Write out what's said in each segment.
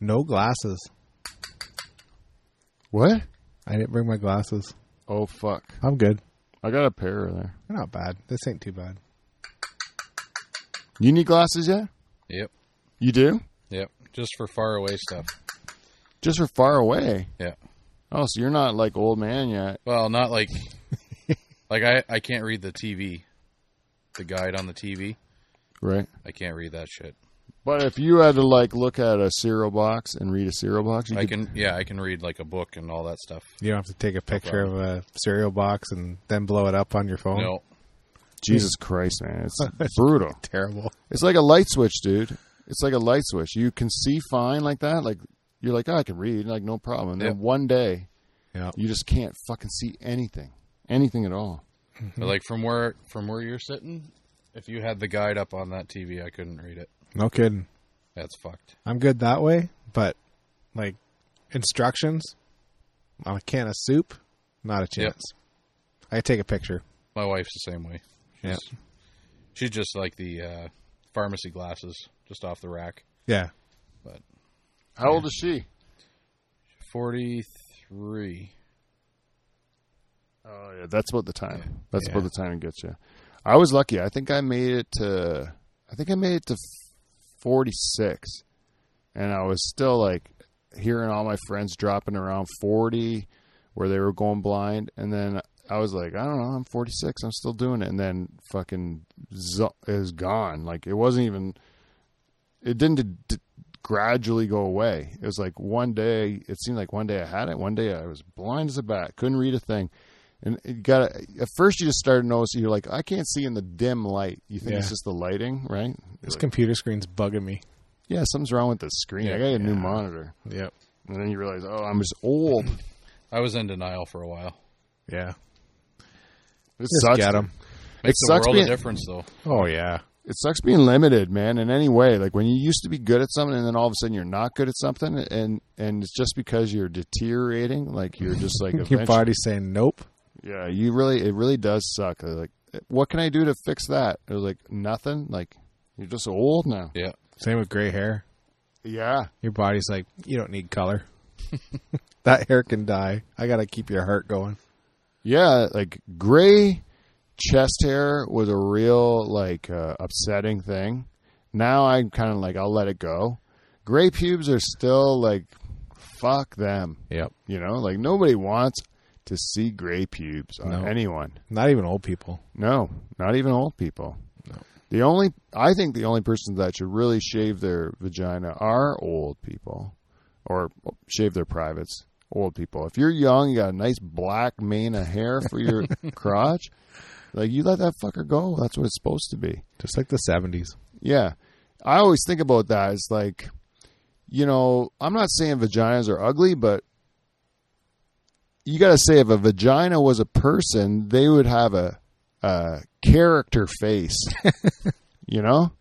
No glasses. What? I didn't bring my glasses. Oh fuck! I'm good. I got a pair there. They're not bad. This ain't too bad. You need glasses yet? Yep. You do? Yep. Just for far away stuff. Just for far away. Yeah. Oh, so you're not like old man yet. Well, not like like I I can't read the TV, the guide on the TV. Right. I can't read that shit. But if you had to like look at a cereal box and read a cereal box, you I could, can yeah I can read like a book and all that stuff. You don't have to take a picture of a cereal box and then blow it up on your phone. No. Jesus Christ, man, it's brutal. Terrible. It's like a light switch, dude. It's like a light switch. You can see fine like that. Like you're like, oh, I can read, like no problem. And then Yep. one day, Yeah. you just can't fucking see anything, anything at all. But like from where from where you're sitting, if you had the guide up on that TV, I couldn't read it. No kidding. That's fucked. I'm good that way, but like instructions on a can of soup, not a Yep. chance. I take a picture. My wife's the same way. She's, Yeah. She's just like the uh, pharmacy glasses, just off the rack. Yeah. But how old is she? Forty three. Oh yeah, that's about the time. That's Yeah. about the time it gets you. I was lucky. I think I made it to. I think I made it to forty six, and I was still like hearing all my friends dropping around forty, where they were going blind, and then I was like, I don't know, I'm forty six, I'm still doing it, and then fucking zo- is gone. Like it wasn't even. It didn't d- gradually go away. It was like one day. It seemed like one day I had it. One day I was blind as a bat, couldn't read a thing. And you got to at first you just started noticing you're like I can't see in the dim light. You think it's just the lighting, right? This You're like, computer screen's bugging me. yeah, something's wrong with the screen. I got a new monitor, Yep. and then you realize, oh, I'm just old. I was in denial for a while. Yeah. It Just sucks. get 'em. It Makes a sucks world being of difference, though. Oh yeah. it sucks being limited, man. In any way, like when you used to be good at something, and then all of a sudden you're not good at something, and and it's just because you're deteriorating. Like you're just like Your eventually- body's saying nope. Yeah, you really it really does suck. Like, what can I do to fix that? It was like nothing. Like you're just old now. Yeah. Same with gray hair. Yeah. Your body's like, you don't need color. that hair can die. I gotta keep your heart going. Yeah, like gray chest hair was a real like uh, upsetting thing. Now I'm kind of like I'll let it go. Gray pubes are still like fuck them. Yep. You know, like nobody wants to see gray pubes on No. anyone. Not even old people. No, not even old people. No. The only I think the only persons that should really shave their vagina are old people or shave their privates. Old people. If you're young, you got a nice black mane of hair for your crotch, like you let that fucker go. That's what it's supposed to be. Just like the seventies. Yeah. I always think about that. It's like, you know, I'm not saying vaginas are ugly, but you got to say if a vagina was a person, they would have a, a character face. you know?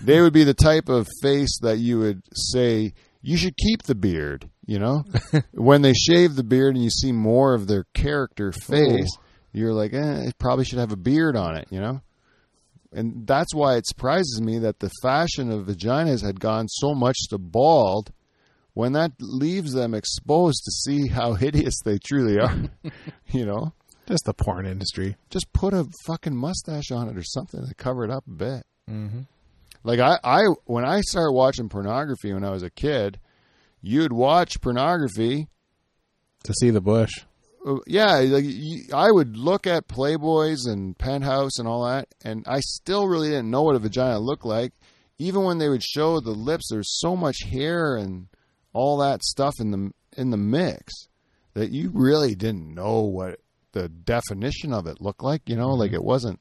They would be the type of face that you would say, you should keep the beard, you know? when they shave the beard and you see more of their character face, you're like, eh, it probably should have a beard on it, you know? and that's why it surprises me that the fashion of vaginas had gone so much to bald when that leaves them exposed to see how hideous they truly are you know Just the porn industry. just put a fucking mustache on it or something to cover it up a bit Mm-hmm. like I, I when i started watching pornography when i was a kid you'd watch pornography To see the bush. Uh, yeah, like you, I would look at Playboys and Penthouse and all that, and I still really didn't know what a vagina looked like. Even when they would show the lips, there's so much hair and all that stuff in the in the mix that you really didn't know what the definition of it looked like. You know, like mm-hmm. it wasn't.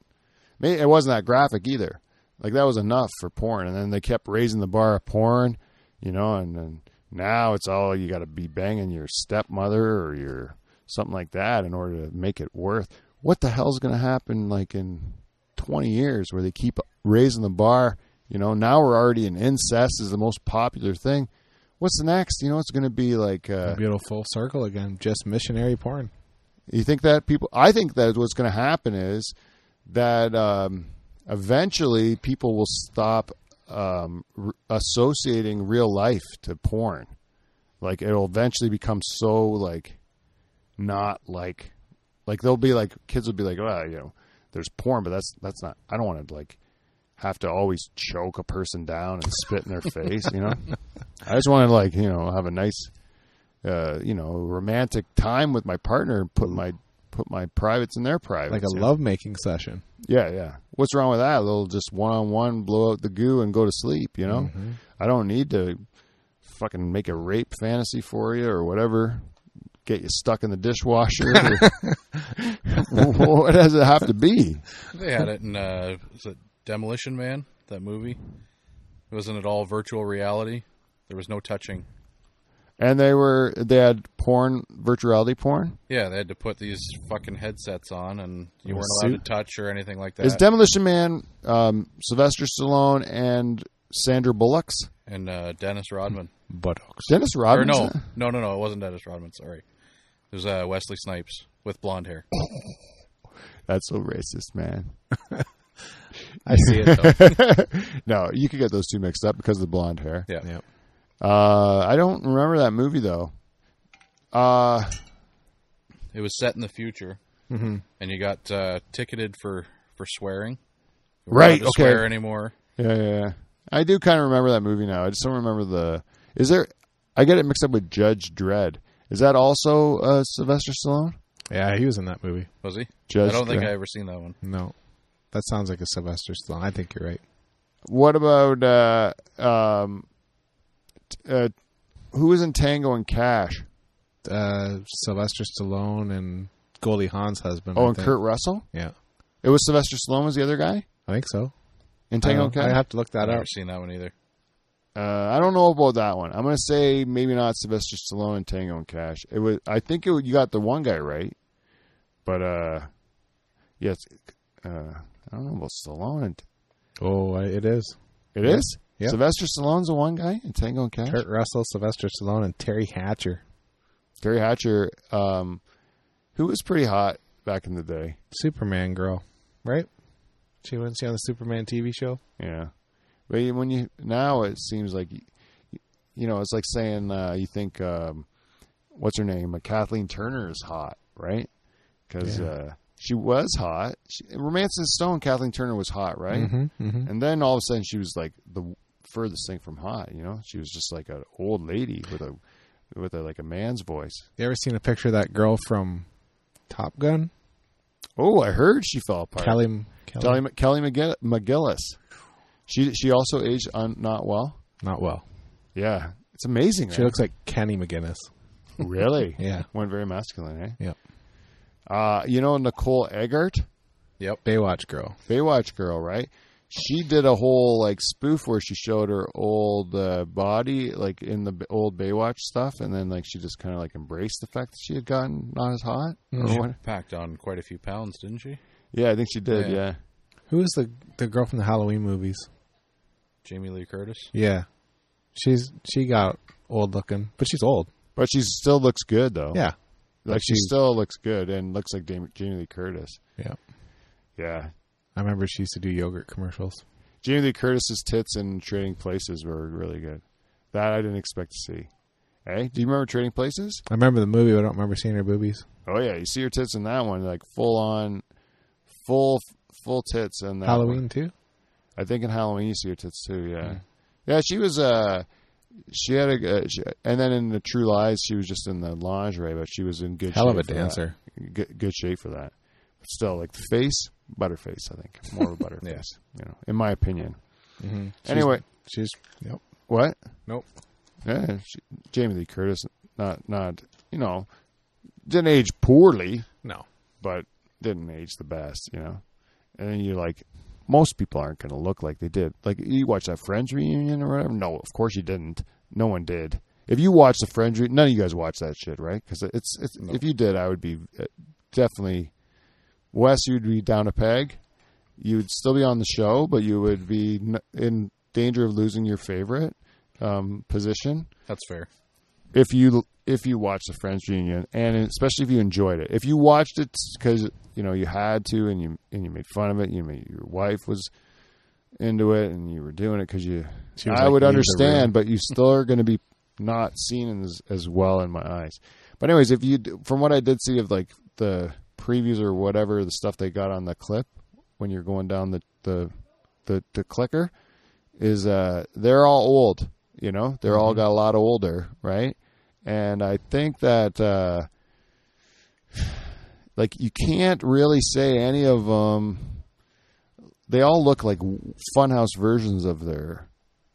It wasn't that graphic either. Like that was enough for porn, and then they kept raising the bar of porn. You know, and then now it's all you got to be banging your stepmother or your something like that in order to make it worth. What the hell's going to happen like in 20 years where they keep raising the bar? You know, now we're already in incest is the most popular thing. What's the next? You know, it's going to be like uh, full circle again. Just missionary porn. you think that people I think that what's going to happen is that um, eventually people will stop um, r- associating real life to porn. Like it'll eventually become so like not like like they'll be like kids will be like, well, you know, there's porn, but that's that's not. I don't want to like have to always choke a person down and spit in their face. You know, I just want to like you know have a nice, uh, you know, romantic time with my partner and put my put my privates in their privates. like a you know? lovemaking session. Yeah, yeah. What's wrong with that? A little just one on one, blow out the goo and go to sleep. You know, Mm-hmm. I don't need to fucking make a rape fantasy for you or whatever. Get you stuck in the dishwasher. what does it have to be? They had it in uh, was it Demolition Man? That movie It wasn't at all virtual reality? There was no touching. And they were they had porn, virtual reality porn. Yeah, they had to put these fucking headsets on, and you weren't allowed to touch or anything like that. Is Demolition Man um, Sylvester Stallone and Sandra Bullock's? and uh, Dennis Rodman. Buttocks. Dennis Rodman. no, no, no, no. It wasn't Dennis Rodman. Sorry, it was uh, Wesley Snipes with blonde hair. That's so racist, man. I see it though. no, you could get those two mixed up because of the blonde hair. Yeah, yep. Uh, I don't remember that movie though. Uh, it was set in the future, Mm-hmm. and you got uh, ticketed for for swearing. You Right, allowed to okay. Swear anymore? yeah, yeah, yeah. I do kind of remember that movie now. I just don't remember the. Is there? I get it mixed up with Judge Dredd. Is that also uh, Sylvester Stallone? Yeah, he was in that movie. Was he? Judge I don't think Dredd. I ever seen that one. No, that sounds like a Sylvester Stallone. I think you're right. What about uh, um, uh, who was in Tango and Cash? Uh, Sylvester Stallone and Goldie Hawn's husband. Oh, I and think. Kurt Russell. Yeah, It was Sylvester Stallone was the other guy I think so. in Tango and Cash. I have to look that I've never up. seen that one either. Uh, I don't know about that one. I'm gonna say maybe not Sylvester Stallone and Tango and Cash. It was. I think it, you got the one guy right, but uh, yes. Uh, I don't know about Stallone. And, Oh, it is. it Yeah. is Yeah. Sylvester Stallone's the one guy in Tango and Cash. Kurt Russell, Sylvester Stallone, and Teri Hatcher. Teri Hatcher, um, who was pretty hot back in the day. Superman girl, right? She went to see on the Superman TV show. Yeah, but when you now it seems like you, you know it's like saying uh, you think um, what's her name, uh, Kathleen Turner is hot, right? Because Yeah. uh, she was hot. She, Romance and Stone, Kathleen Turner was hot, right? Mm-hmm, mm-hmm. And then all of a sudden she was like the furthest thing from hot. You know, she was just like an old lady with a with a, like a man's voice. You ever seen a picture of that girl from Top Gun? Oh, I heard she fell apart. Kelly, Kelly, Kelly, Kelly McGillis. She she also aged un, not well. not well. Yeah, it's amazing. She man. looks like Kenny McGinnis. really. Yeah, Went very masculine, eh? Yep. Uh, you know Nicole Eggert, Yep. Baywatch girl. Baywatch girl, right? She did a whole like spoof where she showed her old uh, body, like in the old Baywatch stuff, and then like she just kind of like embraced the fact that she had gotten not as hot. Or She what? packed on quite a few pounds, didn't she? Yeah, I think she did. Yeah. Yeah. Who is the the girl from the Halloween movies? Jamie Lee Curtis. Yeah, she's she got old looking, but she's old. but she still looks good though. Yeah, like like she still looks good and looks like Jamie, Jamie Lee Curtis. yeah. Yeah, I remember she used to do yogurt commercials. Jamie Lee Curtis's tits in Trading Places were really good. That I didn't expect to see. Hey, do you remember Trading Places? I remember the movie, but I don't remember seeing her boobies. Oh yeah, you see her tits in that one, like full on, full full tits in that Halloween one. too. I think in Halloween you see her tits too. Yeah, Hmm. yeah. She was uh, she had a, uh, she, and then in the True Lies she was just in the lingerie, but she was in good Hell of shape a dancer. Good, good shape for that. But still, like the face, butterface. I think more of a butterface. Yeah. You know, in my opinion. Mm-hmm. Anyway, she's yep. what? Nope. Yeah, she, Jamie Lee Curtis, not not you know, didn't age poorly, No, but didn't age the best, you know. And then you're like, most people aren't going to look like they did. Like you watch that Friends reunion or whatever. No, of course you didn't. No one did. If you watch the Friends, re- none of you guys watch that shit, right? Because it's it's. No. If you did, I would be uh, definitely. Wes, you'd be down a peg. You'd still be on the show, but you would be in danger of losing your favorite um, position That's fair. If you if you watched the Friends reunion, and especially if you enjoyed it. If you watched it because you know you had to, and you and you made fun of it, you made your wife was into it and you were doing it because you. I like, would understand, but you still are going to be not seen as as well in my eyes. But anyways, if you from what I did see of like the previews or whatever the stuff they got on the clip when you're going down the the the, the clicker is uh they're all old. You know, they're all got a lot older, right? And I think that uh like you can't really say any of them. They all look like funhouse versions of their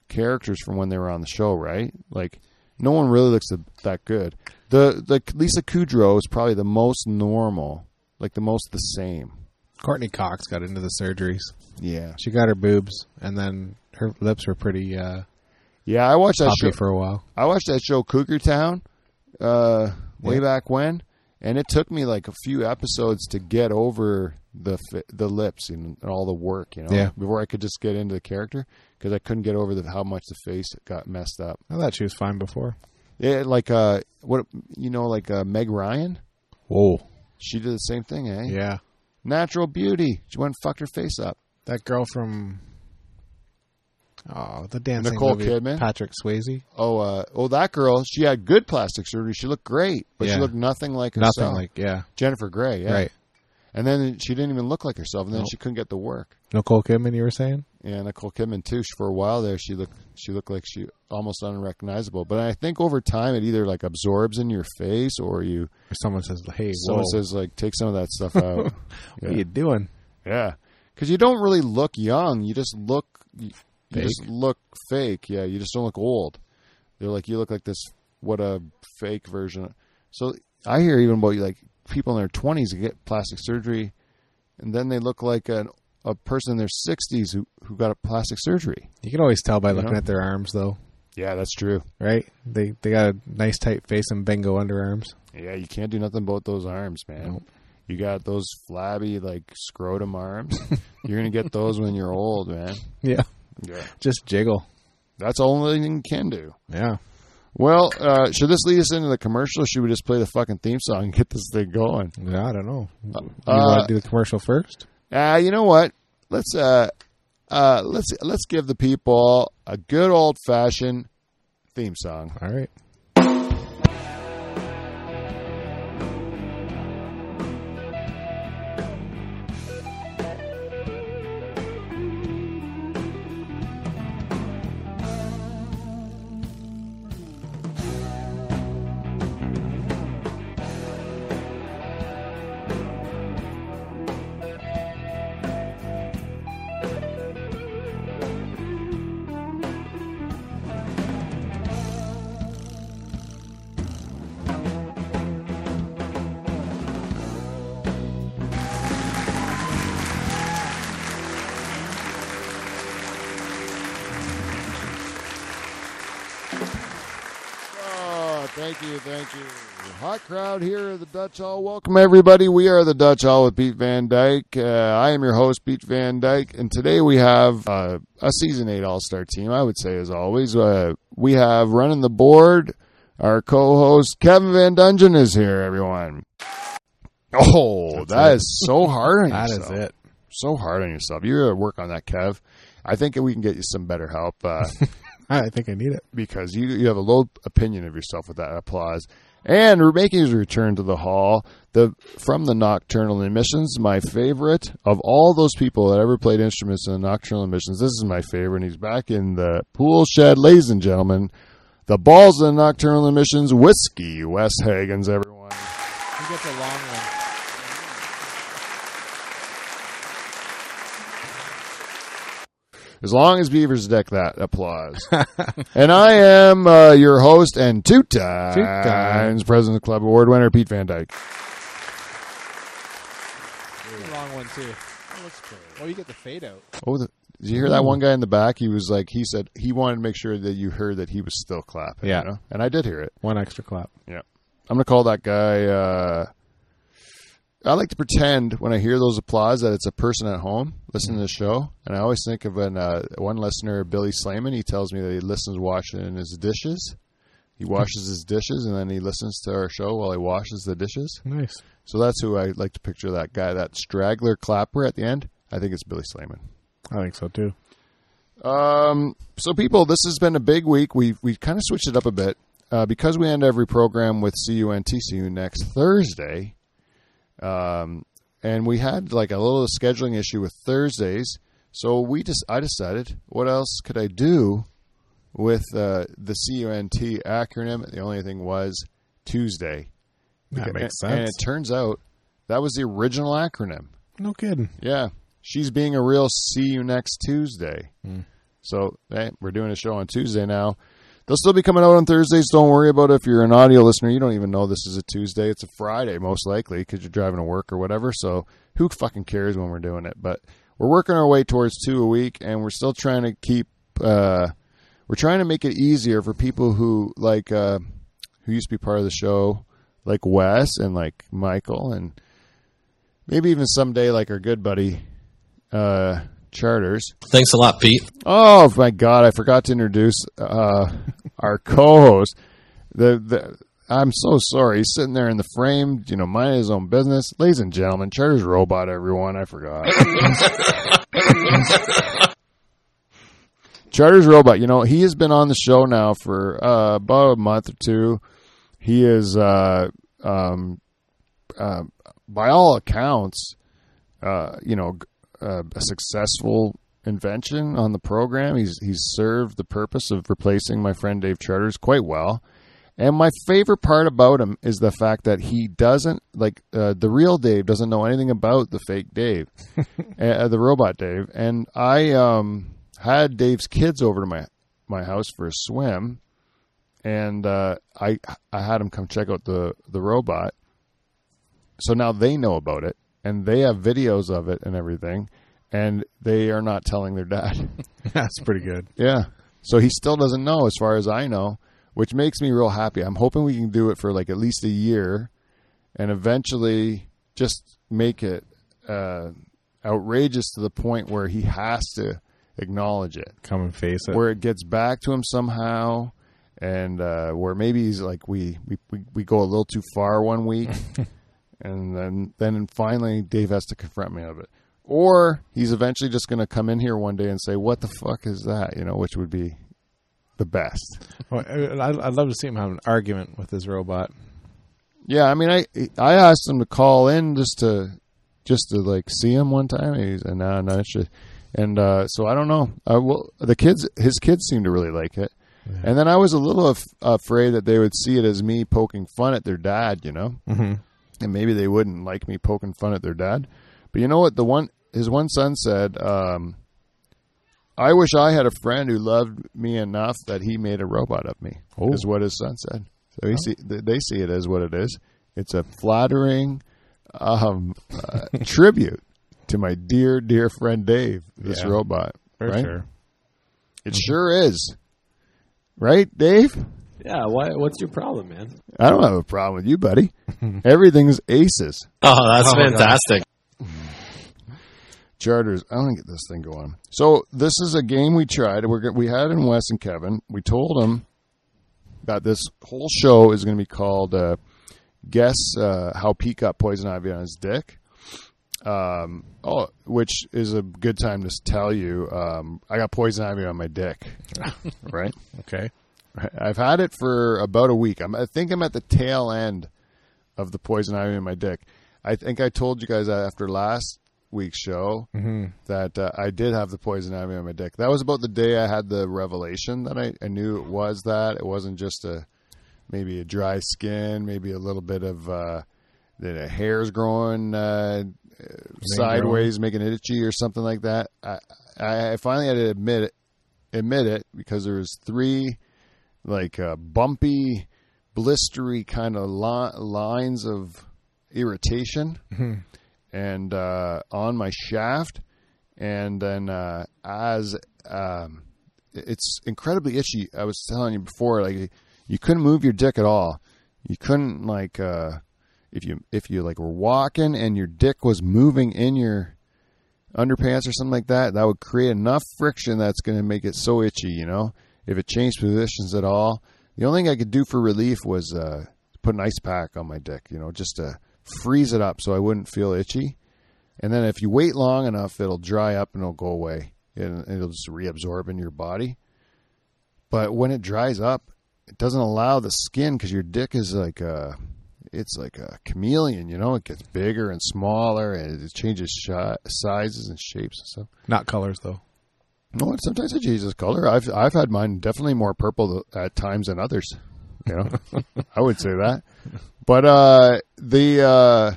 characters from when they were on the show, right? Like no one really looks that good. The the Lisa Kudrow is probably the most normal, like the most the same. Courteney Cox got into the surgeries. Yeah, She got her boobs, and then her lips were pretty uh, yeah. I watched that show. for a while. I watched that show Cougar Town uh, way Yeah. back when, and it took me like a few episodes to get over the the lips and, and all the work, you know, Yeah. before I could just get into the character because I couldn't get over the, how much the face got messed up. I thought she was fine before. Yeah, like uh, what you know, like uh, Meg Ryan, Whoa. she did the same thing, eh? Yeah. Natural beauty. She went and fucked her face up. That girl from Oh, the dancing Nicole movie, Kidman? Patrick Swayze. Oh, uh, oh, that girl. She had good plastic surgery. She looked great, but she looked nothing like herself. Nothing like yeah. Jennifer Grey. Yeah. Right. And then she didn't even look like herself, and then Nope. she couldn't get the work. Nicole Kidman, you were saying? Yeah, Nicole Kidman too. She- For a while there, she looked she looked like she almost unrecognizable. But I think over time, it either like absorbs in your face, or you Or someone says, "Hey, someone whoa, says like take some of that stuff out. what yeah, are you doing?" yeah, because you don't really look young. You just look you, you Fake? just look fake. Yeah, you just don't look old. They're like you look like this. What a fake version. So I hear even about like people in their twenties get plastic surgery, and then they look like an, a person in their sixties who who got a plastic surgery. You can always tell by You looking know? at their arms, though, Yeah, that's true. right? They they got a nice tight face and bingo underarms. Yeah, you can't do nothing about those arms, man. Nope. You got those flabby like scrotum arms. you're gonna get those when you're old, man. Yeah, Yeah, just jiggle. that's the only thing you can do. Yeah, Well, uh, should this lead us into the commercial? Or should we just play the fucking theme song and get this thing going? yeah. I don't know. You Uh, want to do the commercial first? Uh, you know what? Let's uh, uh, let's let's give the people a good old fashioned theme song. All right. Dutch Hall. Welcome, everybody. We are the Dutch Hall with Pete Van Dyke. Uh, I am your host, Pete Van Dyke, and today we have uh, a Season 8 All Star team, I would say, as always. Uh, we have running the board, our co host, Kevin Van Dongen, is here, everyone. Oh, That's that is so hard on That is yourself. it. So hard on yourself. You gotta work on that, Kev. I think we can get you some better help. Uh, I think I need it. because you you have a low opinion of yourself with that applause. And we're making his return to the hall, the from the Nocturnal Emissions, my favorite of all those people that ever played instruments in the Nocturnal Emissions. This is my favorite, and he's back in the pool shed, ladies and gentlemen. The balls of the Nocturnal Emissions, whiskey, Wes Haegens, everyone. He gets a long one. As long as Beavers deck that applause. and I am uh, your host and two times times. President Club Award winner, Pete Van Dyke. a long one too. Oh, you get the fade out. Oh, the, did you hear that one guy in the back? He was like, he said he wanted to make sure that you heard that he was still clapping. Yeah. you know? and I did hear it. One extra clap. Yeah, I'm gonna call that guy. Uh, I like to pretend when I hear those applause that it's a person at home listening to the show, and I always think of an uh, one listener, Billy Slayman. He tells me that he listens washing his dishes. He washes his dishes, and then he listens to our show while he washes the dishes. Nice. So that's who I like to picture. That guy, that straggler clapper at the end. I think it's Billy Slayman. I think so too. Um, so people, this has been a big week. We we kind of switched it up a bit uh, because we end every program with CU and TCU next Thursday. Um, and we had like a little scheduling issue with Thursdays, so we just I decided what else could I do with uh, the CUNT acronym. The only thing was Tuesday. That makes And- And it turns out that was the original acronym. No kidding. Yeah. She's being a real see you next Tuesday. Hmm. So, hey, we're doing a show on Tuesday now. They'll still be coming out on Thursdays. Don't worry about it. If you're an audio listener, you don't even know this is a Tuesday. It's a Friday, most likely, because you're driving to work or whatever. So, who fucking cares when we're doing it? But we're working our way towards two a week, and we're still trying to keep. Uh, we're trying to make it easier for people who like uh, who used to be part of the show, like Wes and like Michael, and maybe even someday like our good buddy uh, Charters. Thanks a lot, Pete. Oh my God! I forgot to introduce uh, our co-host. The the I'm so sorry. He's sitting there in the frame, you know, minding his own business. Ladies and gentlemen, Charters Robot. Everyone, I forgot. Charters Robot. You know, he has been on the show now for uh, about a month or two. He is, uh, um, uh, by all accounts, uh, you know, uh, a successful invention on the program. He's he's served the purpose of replacing my friend Dave Charters quite well. And my favorite part about him is the fact that he doesn't like uh, the real Dave doesn't know anything about the fake Dave, uh, the robot Dave. And I um, had Dave's kids over to my my house for a swim, and uh, I I had him come check out the the robot. So now they know about it, and they have videos of it and everything, and they are not telling their dad. That's pretty good. Yeah. So he still doesn't know, as far as I know, which makes me real happy. I'm hoping we can do it for like at least a year, and eventually just make it uh, outrageous to the point where he has to acknowledge it, Come and face it. where it gets back to him somehow, and uh, where maybe he's like we, we we we go a little too far one week, and then then finally Dave has to confront me of it. Or he's eventually just going to come in here one day and say, "What the fuck is that?" You know, which would be the best. Well, I'd love to see him have an argument with his robot. Yeah, I mean, I I asked him to call in just to just to like see him one time. And he's and no, no, just, and uh, so I don't know. Uh, well, the kids, his kids seem to really like it. And then I was a little af- afraid that they would see it as me poking fun at their dad, you know, Mm-hmm. And maybe they wouldn't like me poking fun at their dad. But you know what? The one his one son said, um, "I wish I had a friend who loved me enough that he made a robot of me." Oh. Is what his son said. So he see they see it as what it is. It's a flattering um, uh, tribute to my dear, dear friend Dave, this Yeah. robot. Right? sure. It sure is. Right, Dave? Yeah, why, what's your problem, man? I don't have a problem with you, buddy. Everything's aces. Oh, that's Oh, fantastic. Charters. I want to get this thing going. So this is a game we tried. We're we had in Wes and Kevin. We told them that this whole show is going to be called uh, "Guess uh, How Pete Got Poison Ivy on His Dick." Um, oh, which is a good time to tell you, um, I got poison ivy on my dick. right. Okay. I've had it for about a week. I'm, I think I'm at the tail end of the poison ivy in my dick. I think I told you guys after last week's show Mm-hmm. that uh, I did have the poison ivy on my dick. That was about the day I had the revelation that I, I knew it was that. It wasn't just a maybe a dry skin, maybe a little bit of uh, the hair's growing uh, sideways, making it itchy or something like that. I, I finally had to admit it, admit it because there was three like uh, bumpy, blistery kind of li- lines of irritation and uh, on my shaft, and then uh, as um, it's incredibly itchy. I was telling you before, like you couldn't move your dick at all. You couldn't like uh, if you if you like were walking and your dick was moving in your underpants or something like that, that would create enough friction that's going to make it so itchy. You know, if it changed positions at all. The only thing I could do for relief was uh, put an ice pack on my dick. You know, just to freeze it up so I wouldn't feel itchy. And then if you wait long enough, it'll dry up and it'll go away. and it'll just reabsorb in your body. But when it dries up, it doesn't allow the skin because your dick is like a, it's like a chameleon. You know, it gets bigger and smaller, and it changes shi sizes and shapes and stuff. Not colors though. No, sometimes it changes color. I've I've had mine definitely more purple at times than others. You know, I would say that. But uh, the uh,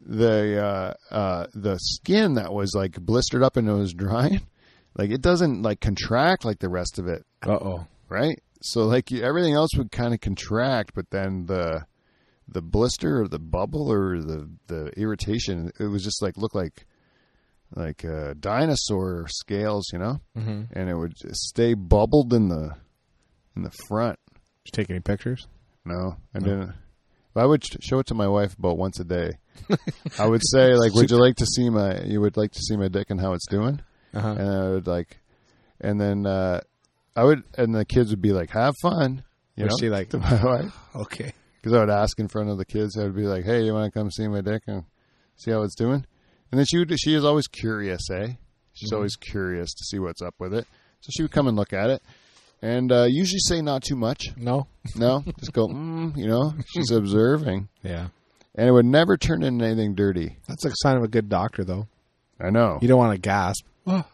the uh, uh, the skin that was like blistered up and it was drying, like it doesn't like contract like the rest of it, Uh oh. right? So like you, everything else would kind of contract, but then the the blister or the bubble or the the irritation, it was just like look like like uh, dinosaur scales, you know, Mm-hmm. and it would stay bubbled in the in the front. Did you take any pictures? No, I No. didn't. But I would show it to my wife about once a day. I would say like, "Would you like to see my? You would like to see my dick and how it's doing?" Uh huh. And I would like, and then uh, I would, and the kids would be like, "Have fun," you Was know, she like, to my wife okay? because I would ask in front of the kids. I would be like, "Hey, you want to come see my dick and see how it's doing?" And then she would. She is always curious, eh? She's Mhm. always curious to see what's up with it. So she would come and look at it, and uh, usually say not too much. No. No, just go, mm, you know. She's observing, Yeah. and it would never turn into anything dirty. That's a sign of a good doctor, though. I know. You don't want to gasp.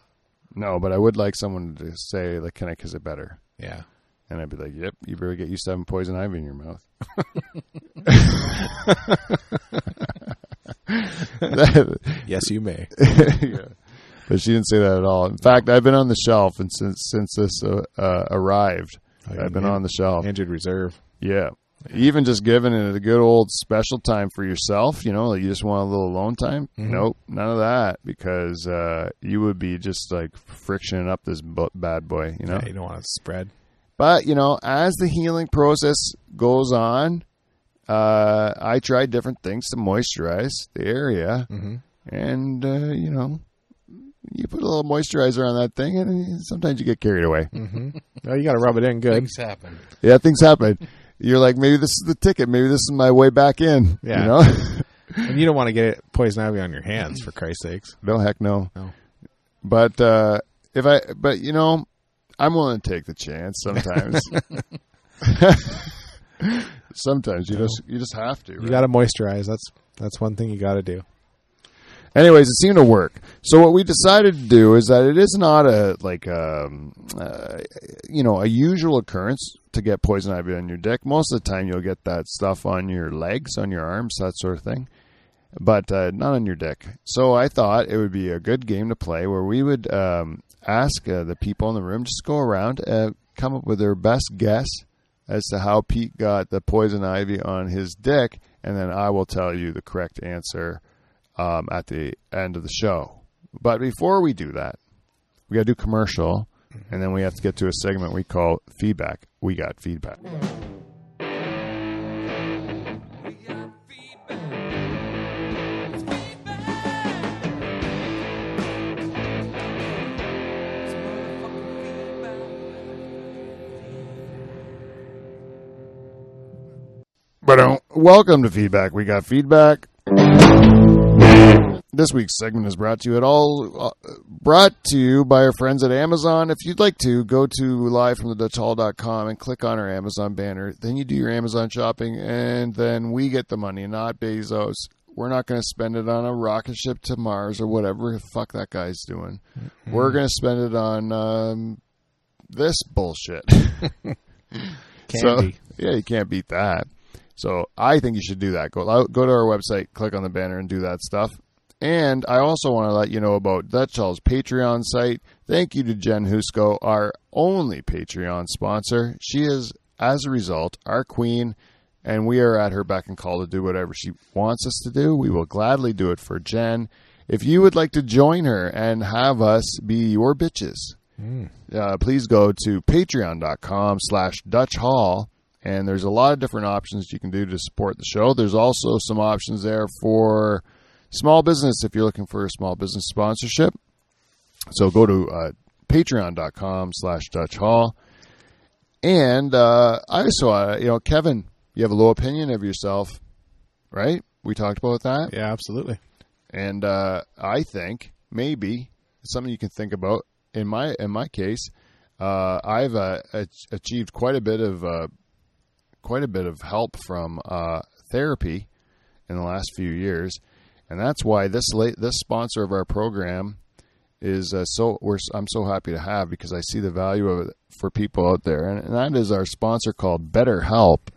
No, but I would like someone to say, like, "Can I kiss it better?" Yeah. And I'd be like, "Yep, you better get used to having poison ivy in your mouth." Yes, you may. yeah. But she didn't say that at all. In fact, I've been on the shelf, and since since this uh, uh, arrived, Oh, I've been yeah. on the shelf. Injured reserve. Yeah. Even just giving it a good old special time for yourself, you know, like you just want a little alone time. Mhm. Nope, none of that because uh, you would be just like frictioning up this bu- bad boy, you know. Yeah, you don't want to spread. But you know, as the healing process goes on, uh, I tried different things to moisturize the area, Mm-hmm. and uh, you know, you put a little moisturizer on that thing, and sometimes you get carried away. Mm-hmm. well, you got to rub it in good. Things happen. Yeah, things happen. You're like, maybe this is the ticket. Maybe this is my way back in. Yeah. You know? And you don't want to get poison ivy on your hands, for Christ's sakes. no, heck no. No. But uh, if I, but you know, I'm willing to take the chance sometimes. sometimes you just you just have to. You got to moisturize. That's that's one thing you got to do. Anyways, it seemed to work. So what we decided to do is that it is not a like um, uh, you know a usual occurrence to get poison ivy on your dick. Most of the time, you'll get that stuff on your legs, on your arms, that sort of thing, but uh, not on your dick. So I thought it would be a good game to play where we would um, ask uh, the people in the room just go around, uh, come up with their best guess as to how Pete got the poison ivy on his dick, and then I will tell you the correct answer um, at the end of the show. But before we do that, we got to do commercial, and then we have to get to a segment we call feedback. We got feedback. Welcome to feedback. We got feedback. This week's segment is brought to you at all uh, brought to you by our friends at Amazon. If you'd like to go to livefromthedutchhall.com and click on our Amazon banner, then you do your Amazon shopping, and then we get the money, not Bezos. We're not going to spend it on a rocket ship to Mars or whatever the fuck that guy's doing. We're going to spend it on um, this bullshit. So, yeah, you can't beat that. So I think you should do that. Go out- go to our website, click on the banner, and do that stuff. And I also want to let you know about Dutch Hall's Patreon site. Thank you to Jen Husko, our only Patreon sponsor. She is, as a result, our queen, and we are at her beck and call to do whatever she wants us to do. We will gladly do it for Jen. If you would like to join her and have us be your bitches, Mm. uh, please go to patreon.com slash Dutch Hall. And there's a lot of different options you can do to support the show. There's also some options there for small business if you're looking for a small business sponsorship. So go to uh, patreon.com slash Dutch Hall. And uh, I saw, you know, Kevin, you have a low opinion of yourself, right? We talked about that. Yeah, absolutely. And uh, I think maybe something you can think about. In my in my case, uh, I've uh, ach- achieved quite a bit of uh, quite a bit of help from uh, therapy in the last few years, and that's why this late this sponsor of our program is uh, so I'm so happy to have because I see the value of it for people out there, and, and that is our sponsor called BetterHelp.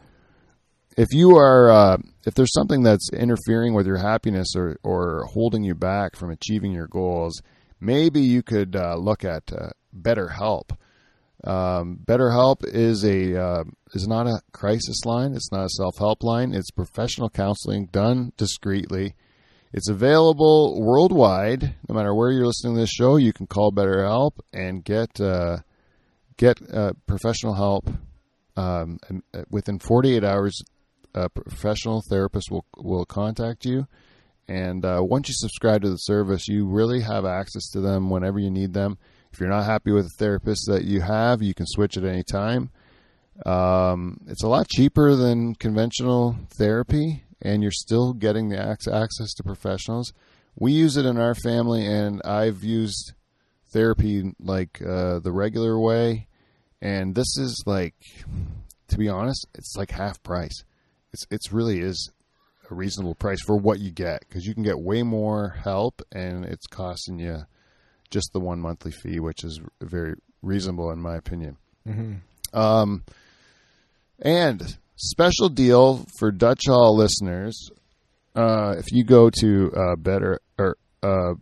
If you are uh, if there's something that's interfering with your happiness or or holding you back from achieving your goals, maybe you could uh, look at uh, BetterHelp. Um, BetterHelp is a uh, is not a crisis line. It's not a self help line. It's professional counseling done discreetly. It's available worldwide. No matter where you're listening to this show, you can call BetterHelp and get uh, get uh, professional help. Um, uh, within 48 hours, a professional therapist will will contact you. And uh, once you subscribe to the service, you really have access to them whenever you need them. If you're not happy with the therapist that you have, you can switch at any time. Um, it's a lot cheaper than conventional therapy, and you're still getting the access to professionals. We use it in our family, and I've used therapy like uh, the regular way, and this is like, to be honest, it's like half price. It's it's really is a reasonable price for what you get because you can get way more help, and it's costing you just the one monthly fee, which is very reasonable in my opinion. Um, and special deal for Dutch Hall listeners. Uh, if you go to uh, better or uh,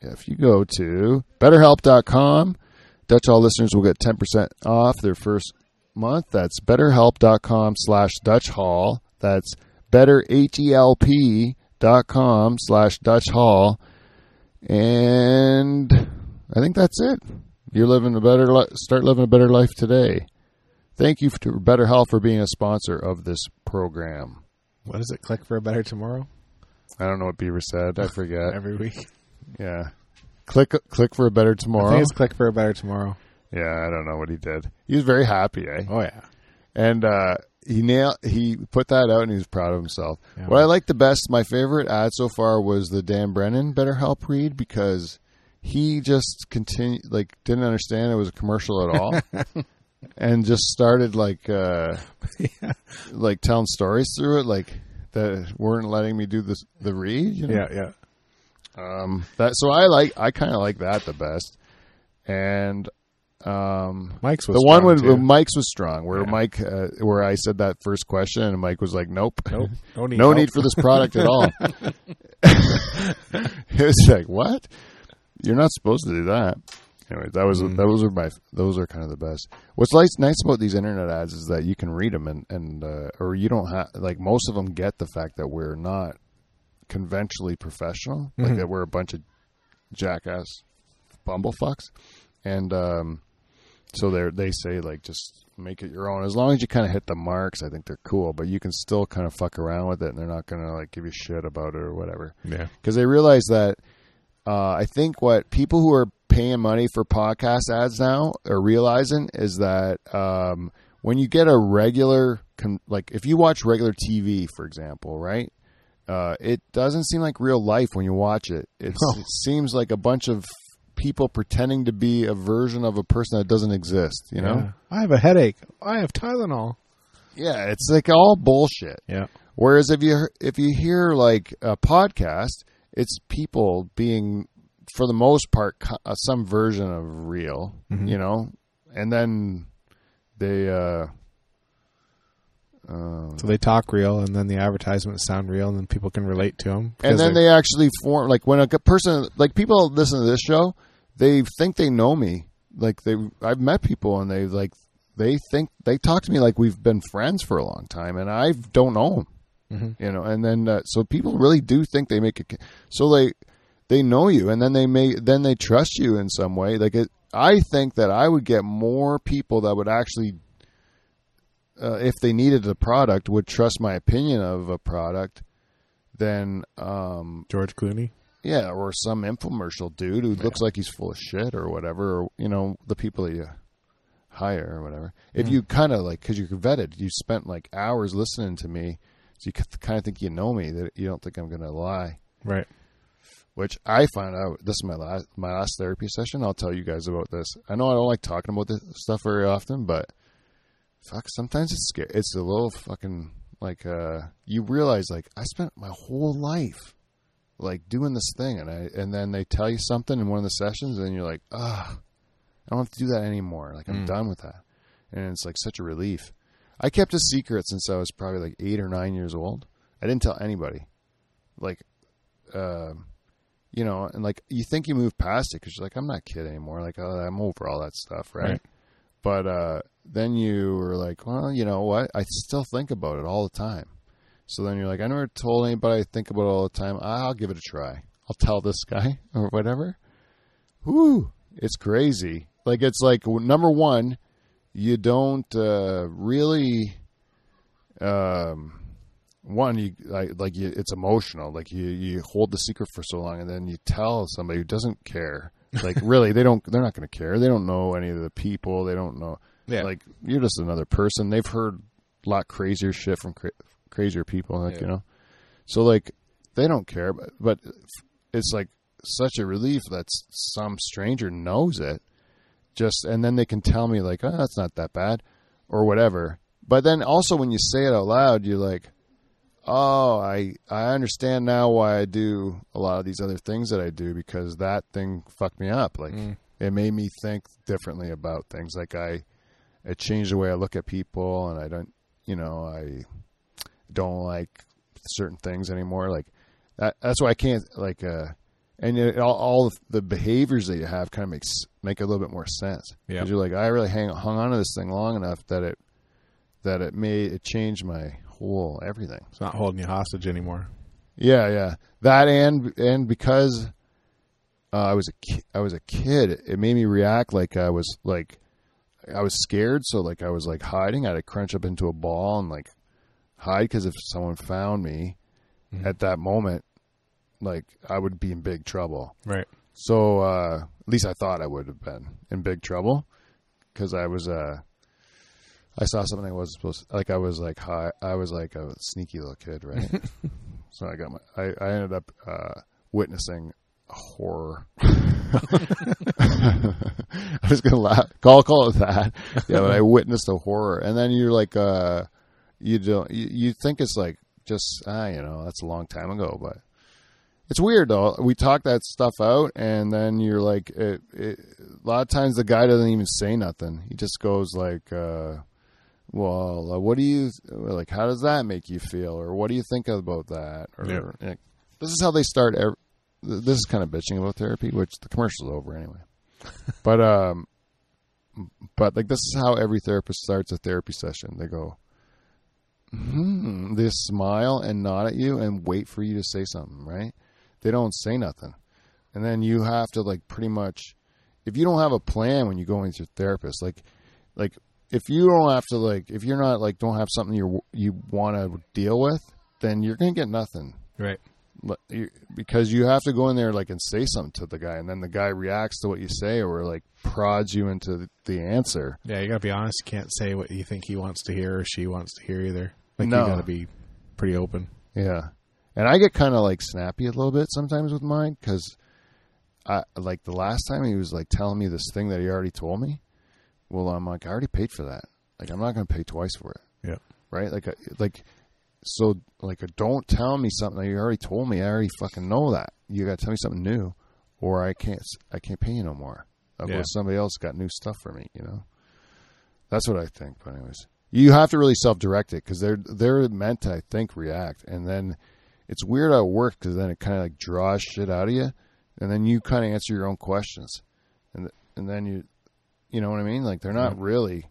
if you go to betterhelp.com, Dutch Hall listeners will get 10% off their first month. That's betterhelp.com slash Dutch Hall. That's betterhelp.com slash Dutch Hall. And I think that's it. You're living a better li- start living a better life today. Thank you to BetterHelp for being a sponsor of this program. What is it? Click for a better tomorrow I don't know what Beaver said. I forget. every week. Yeah. Click click for a better I tomorrow. think it's click for a better tomorrow. Yeah, I don't know what he did. He was very happy, eh? Oh yeah. And uh, he nailed. He put that out, and he was proud of himself. Yeah. What I liked the best, my favorite ad so far was the Dan Brennan Better Help read because he just continued, like, didn't understand it was a commercial at all, and just started like, uh, like telling stories through it, like that weren't letting me do this the read. You know? Yeah, yeah. Um, that so I like I kind of like that the best, and um, Mike's was the one with too. Mike's was strong. Where Yeah. Mike, uh, where I said that first question, and Mike was like, "Nope, Nope. No need. no need for this product at all." it was like, "What? You're not supposed to do that." Anyway, that was Mm. those are my those are kind of the best. What's nice nice about these internet ads is that you can read them and and uh, or you don't have like most of them get the fact that we're not conventionally professional, like Mhm. that we're a bunch of jackass bumblefucks, and um, so they they say like just make it your own as long as you kind of hit the marks. I think they're cool, but you can still kind of fuck around with it, and they're not gonna like give you shit about it or whatever Yeah. because they realize that uh, I think what people who are paying money for podcast ads now are realizing is that um, when you get a regular, con- like if you watch regular TV, for example, right? Uh, it doesn't seem like real life when you watch it. No. It seems like a bunch of people pretending to be a version of a person that doesn't exist. You know? Yeah. I have a headache. I have Tylenol. Yeah, it's like all bullshit. Yeah. Whereas if you if you hear like a podcast, it's people being, for the most part, uh, some version of real, Mhm. you know, and then they. uh uh, So they talk real, and then the advertisements sound real, and then people can relate to them. and then they actually form like when a person like people listen to this show, they think they know me. Like they, I've met people and they like they think they talk to me like we've been friends for a long time, and I don't know them. Mhm. you know and then uh, so people really do think they make it so they they know you and then they may then they trust you in some way like it, i think that i would get more people that would actually uh, if they needed a product would trust my opinion of a product than um George Clooney. Yeah or some infomercial dude who looks like he's full of shit or whatever or you know the people that you hire or whatever if you kind of like because you're vetted you spent like hours listening to me so you kind of think you know me that you don't think i'm gonna lie Right. which I found out. This is my last my last therapy session. I'll tell you guys about this. I know I don't like talking about this stuff very often, but fuck, sometimes it's scary. It's a little fucking like uh, you realize like I spent my whole life like doing this thing, and I and then they tell you something in one of the sessions, and you're like, ah, I don't have to do that anymore. Like I'm Mm. done with that, and it's like such a relief. I kept a secret since I was probably like eight or nine years old. I didn't tell anybody. Like, um, you know, and like you think you move past it because you're like, I'm not kid anymore. Like, oh, I'm over all that stuff, right? Right. But uh, then you were like, well, you know what? I still think about it all the time. So then you're like, I never told anybody I think about it all the time. I'll give it a try. I'll tell this guy or whatever. Whoo, it's crazy. Like it's like number one, you don't uh, really. Um, one, you like, like you, it's emotional. Like you, you hold the secret for so long, and then you tell somebody who doesn't care. Like really, they don't. They're not going to care. They don't know any of the people. They don't know. Yeah. Like you're just another person. They've heard a lot crazier shit from crazier people. Like Yeah. you know, so like they don't care. But but it's like such a relief that some stranger knows it. Just and then they can tell me like, oh, that's not that bad, or whatever. But then also when you say it out loud, you're like, oh, I I understand now why I do a lot of these other things that I do because that thing fucked me up. Like Mm. it made me think differently about things. Like I, it changed the way I look at people, and I don't, you know, I don't like certain things anymore. Like that, that's why I can't like, uh, and it, all, all the behaviors that you have kind of makes make a little bit more sense. Yeah. because you're like, I really hang hung on to this thing long enough that it that it made it changed my whole everything. It's not holding you hostage anymore. Yeah, yeah. That and and because uh, I was a ki- I was a kid, it made me react like I was like I was scared. So like I was like hiding. I'd crunch up into a ball and like hide because if someone found me Mhm. at that moment, like I would be in big trouble. Right. So uh, at least I thought I would have been in big trouble because I was uh, I saw something I wasn't supposed to, like I was like high, I was like a sneaky little kid, right? so I got my I, I ended up uh, witnessing a horror. I was gonna laugh, call call it that, yeah. But I witnessed a horror, and then you're like, uh, you don't you, you think it's like just ah, you know, that's a long time ago, but it's weird though. We talk that stuff out, and then you're like, it, it, a lot of times the guy doesn't even say nothing. He just goes like, uh, "Well, uh, what do you like? How does that make you feel? Or what do you think about that?" Or Yeah. like, this is how they start. Every, this is kind of bitching about therapy, which the commercial's over anyway. but um, but like this is how every therapist starts a therapy session. They go, hmm, they smile and nod at you and wait for you to say something, right? They don't say nothing. And then you have to like pretty much if you don't have a plan when you go into your therapist, like like if you don't have to like if you're not like don't have something you you want to deal with, then you're going to get nothing. Right. Because you have to go in there like and say something to the guy and then the guy reacts to what you say or like prods you into the, the answer. Yeah, you gotta be honest. You can't say what you think he wants to hear or she wants to hear either. Like No. you gotta be pretty open. Yeah, and I get kind of like snappy a little bit sometimes with mine because I like the last time he was like telling me this thing that he already told me. Well, I'm like, I already paid for that. Like, I'm not going to pay twice for it. Yeah. Right. Like, like, so like, don't tell me something that you already told me. I already fucking know that. You got to tell me something new, or I can't. I can't pay you no more. Yeah. somebody else got new stuff for me. You know. That's what I think. But anyways, you have to really self-direct it because they're they're meant to, I think, react, and then it's weird how it works because then it kind of like draws shit out of you, and then you kind of answer your own questions, and and then you, you know what I mean? Like they're not really.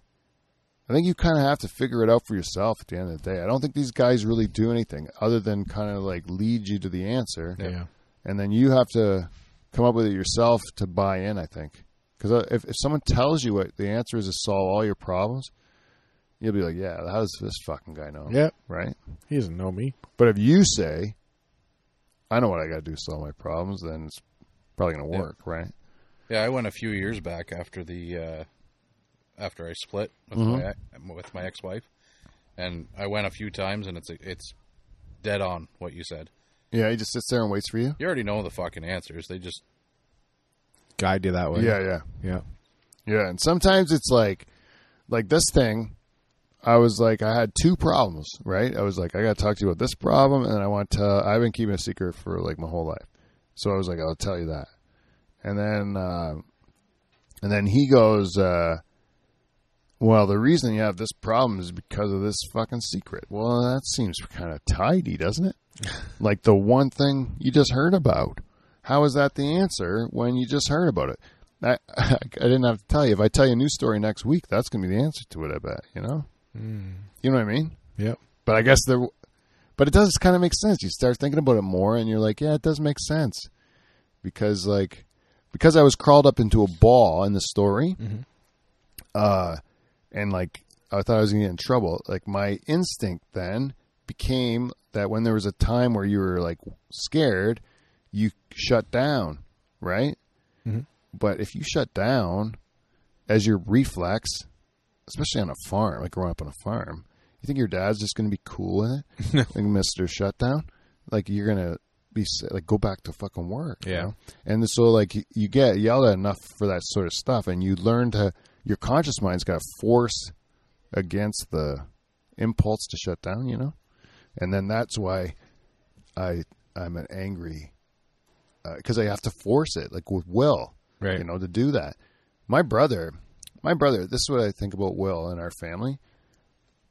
I think you kind of have to figure it out for yourself at the end of the day. I don't think these guys really do anything other than kind of like lead you to the answer, Yeah. and then you have to come up with it yourself to buy in. I think because uh, if if someone tells you what the answer is to solve all your problems, you'll be like, yeah, how does this fucking guy know? Yeah. right. He doesn't know me. But if you say, I know what I got to do to solve my problems, then it's probably going to Yeah. work, right? Yeah, I went a few years back after the uh, after I split with Mhm. my with my ex wife, and I went a few times, and it's it's dead on what you said. Yeah, he just sits there and waits for you. You already know the fucking answers. They just Guide you that way. Yeah, yeah, Yeah. yeah. And sometimes it's like, like this thing. I was like, I had two problems, right? I was like, I got to talk to you about this problem, and I want to. I've been keeping a secret for like my whole life, so I was like, I'll tell you that. And then, uh, and then he goes, uh, well, the reason you have this problem is because of this fucking secret. Well, that seems kind of tidy, doesn't it? like the one thing you just heard about. How is that the answer when you just heard about it? I, I didn't have to tell you. If I tell you a new story next week, that's going to be the answer to it. I bet. You know. Mm. You know what I mean? Yep. But I guess there. But it does kind of make sense. You start thinking about it more, and you're like, yeah, it does make sense, because like, because I was crawled up into a ball in the story, mm-hmm. uh, and like I thought I was going to get in trouble. Like my instinct then became that when there was a time where you were like scared, you shut down, right? Mm-hmm. But if you shut down as your reflex, especially on a farm, like growing up on a farm, you think your dad's just going to be cool with it, like Mister Shutdown, like you're gonna be like go back to fucking work, you Yeah. know? And so like you- you get yelled at enough for that sort of stuff, and you learn to your conscious mind's got to force against the impulse to shut down, you know, and then that's why I I'm an angry uh, because I have to force it like with will, Right. you know, to do that. My brother, my brother, this is what I think about Will in our family.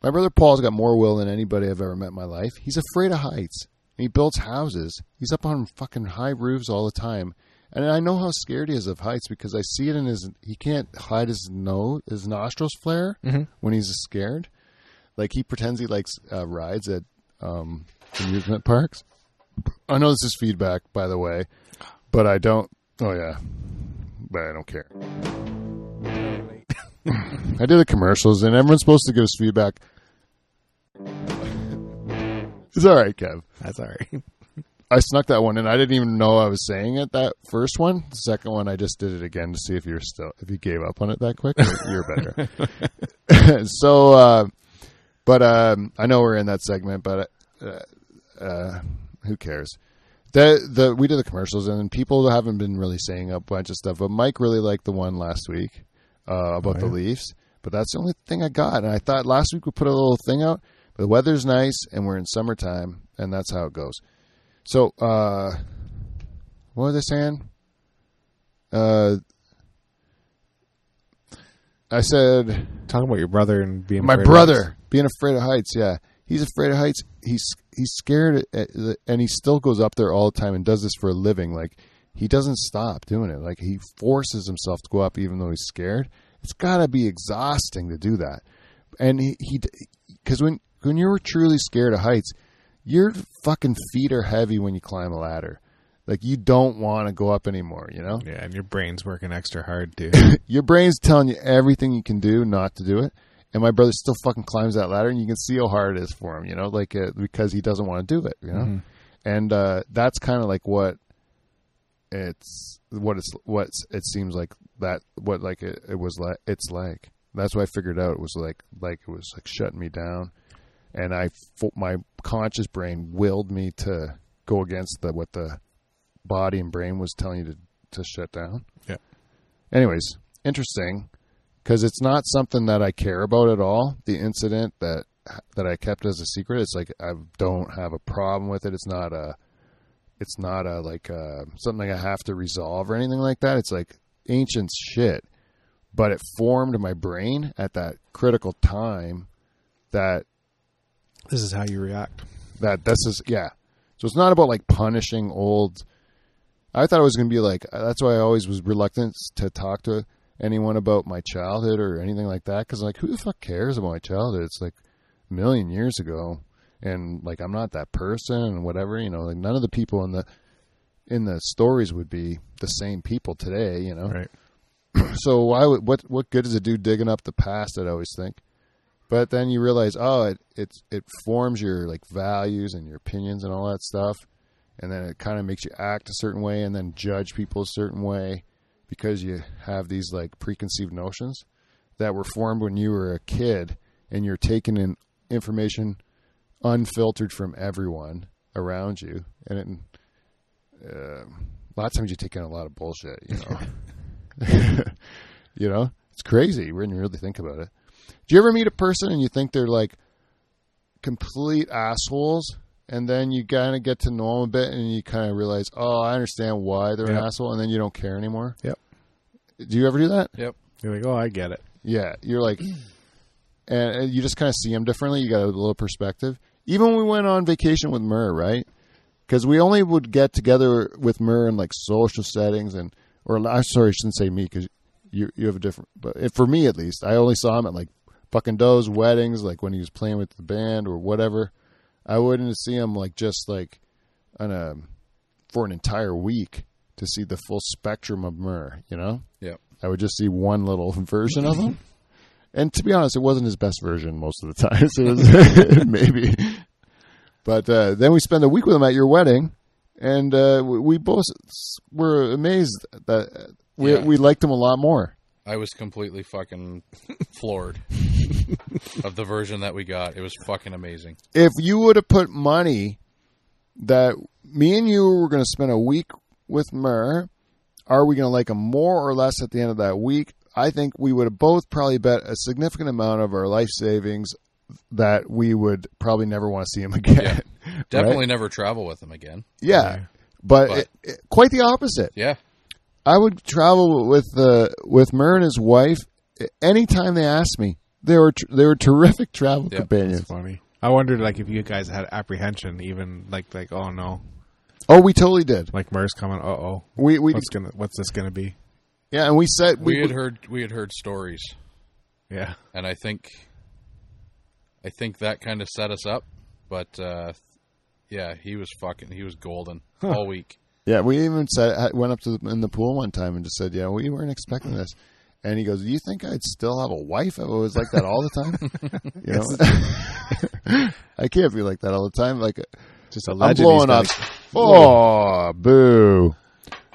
My brother Paul's got more will than anybody I've ever met in my life. He's afraid of heights. And he builds houses. He's up on fucking high roofs all the time. And I know how scared he is of heights because I see it in his. He can't hide his nose, his nostrils flare when he's scared. Like he pretends he likes uh, rides at um, amusement parks. I know this is feedback, by the way, but I don't. Oh yeah, but I don't care. I do the commercials, and everyone's supposed to give us feedback. It's all right, Kev. That's all right. I snuck that one in. I didn't even know I was saying it. That first one, the second one, I just did it again to see if you're still if you gave up on it that quick. You're, you're better. so, uh, but um, I know we're in that segment, but uh, uh, who cares? The the we did the commercials, and people haven't been really saying a bunch of stuff. But Mike really liked the one last week uh, about the yeah. Leafs. But that's the only thing I got. And I thought last week we put a little thing out. But the weather's nice, and we're in summertime, and that's how it goes. So, uh, what was I saying? Uh, I said Talking about your brother and being my afraid of brother being afraid of heights. Yeah, he's afraid of heights. He's he's scared, at, and he still goes up there all the time and does this for a living. Like he doesn't stop doing it. Like he forces himself to go up even though he's scared. It's got to be exhausting to do that. And he he because when when you're truly scared of heights, your fucking feet are heavy when you climb a ladder. Like you don't want to go up anymore. You know Yeah, and your brain's working extra hard too. your brain's telling you everything you can do not to do it. And my brother still fucking climbs that ladder, and you can see how hard it is for him, you know, like uh, because he doesn't want to do it, you know. And uh, that's kind of like what it's what it's what it seems like that what like it, it was like it's like. That's what I figured out. It was like like it was like shutting me down, and I my conscious brain willed me to go against the what the body and brain was telling you to to shut down yeah. anyways, interesting because it's not something that I care about at all. The incident that that I kept as a secret, it's like I don't have a problem with it. It's not a, it's not a like uh something I have to resolve or anything like that. It's like ancient shit, but it formed my brain at that critical time that This is how you react. that this is yeah. So it's not about like punishing old. I thought it was going to be like that's why I always was reluctant to talk to anyone about my childhood or anything like that because like who the fuck cares about my childhood? It's like a million years ago, and like I'm not that person and whatever you know. Like none of the people in the in the stories would be the same people today, you know Right. so why would what what good does it do digging up the past? I'd always think, but then you realize, oh, it it it forms your like values and your opinions and all that stuff, and then it kind of makes you act a certain way and then judge people a certain way because you have these like preconceived notions that were formed when you were a kid and you're taking in information unfiltered from everyone around you, and it, uh, a lot of times you take in a lot of bullshit. You know, you know, it's crazy when you really think about it. Do you ever meet a person and you think they're like complete assholes, and then you kind of get to know them a bit, and you kind of realize, oh, I understand why they're an Yep. asshole, and then you don't care anymore. Yep. Do you ever do that? Yep. You're like, oh, I get it. Yeah, you're like, and you just kind of see them differently. You got a little perspective. Even when we went on vacation with Murr, right? Because we only would get together with Murr in like social settings, and or I'm sorry, I shouldn't say me because you you have a different. But for me at least, I only saw him at like fucking Doe's weddings, like when he was playing with the band or whatever. I wouldn't see him like just like on a for an entire week to see the full spectrum of Murr. You know. Yep. I would just see one little version of him. And to be honest, it wasn't his best version most of the time. So it was maybe. But uh, then we spent a week with him at your wedding, and uh, we both were amazed that we Yeah. we liked him a lot more. I was completely fucking floored of the version that we got. It was fucking amazing. If you would have put money that me and you were going to spend a week with Mur, are we going to like him more or less at the end of that week? I think we would have both probably bet a significant amount of our life savings that we would probably never want to see him again. Yeah. Definitely never travel with him again. Yeah, Yeah. but, But- it, it- quite the opposite. Yeah. I would travel with uh, with Mur and his wife anytime they asked me. They were tr- they were terrific travel Yeah, companions. It's funny. I wondered like if you guys had apprehension, even like like oh no, Oh, we totally did. like Murr's coming. Uh oh, We we what's gonna what's this gonna be? yeah, and we said We we, had heard we had heard stories, Yeah, and I think I think that kind of set us up. But uh, yeah, he was fucking he was golden all week. yeah we even said went up to the, in the pool one time and just said yeah we weren't expecting this. And he goes, "Do you think I'd still have a wife if it was like that all the time? you know, I can't be like that all the time. Like just a I'm legend. blowing off. Oh, boo!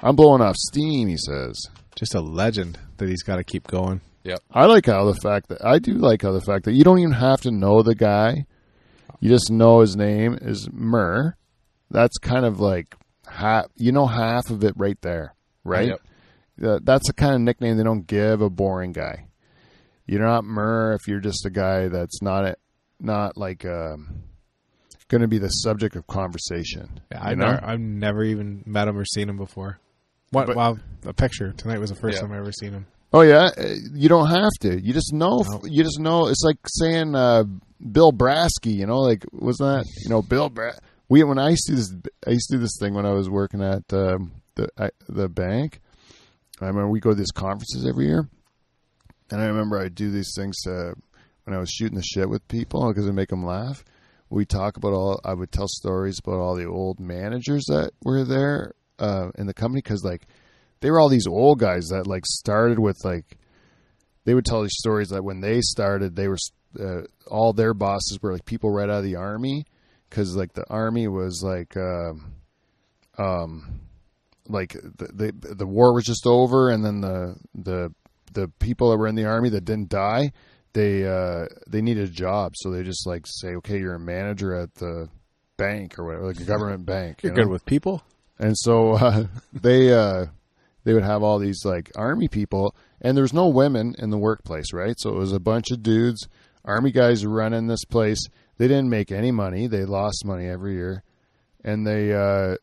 I'm blowing off steam. He says. just a legend that he's got to keep going. I like how the fact that I do like how the fact that you don't even have to know the guy. You just know his name is Mur. That's kind of like half. You know half of it right there, right? Yep. Uh, that's the kind of nickname they don't give a boring guy. You're not Mur if you're just a guy that's not a, not like um, going to be the subject of conversation. Yeah, I you know? never, I've never even met him or seen him before. What? But- wow, a picture tonight was the first Yeah. time I ever seen him. Oh yeah, Uh, you don't have to. You just know. No. You just know. It's like saying uh, Bill Brasky. You know, like was that you know Bill Bra- We when I used to do this, I used to do this thing when I was working at um, the I, the bank. I remember we go to these conferences every year, and I remember I do these things to, when I was shooting the shit with people because it make them laugh. We talk about all. I would tell stories about all the old managers that were there uh, in the company because like they were all these old guys that like started with like they would tell these stories that when they started they were uh, all their bosses were like people right out of the army because like the army was like um um like the, the the war was just over and then the the the people that were in the army that didn't die they uh they needed a job so they just like say okay you're a manager at the bank or whatever like a government bank you You're know? good with people. And so uh, they uh, they would have all these like army people, and there's no women in the workplace, right? So it was a bunch of dudes, army guys running this place. They didn't make any money; they lost money every year, and they uh,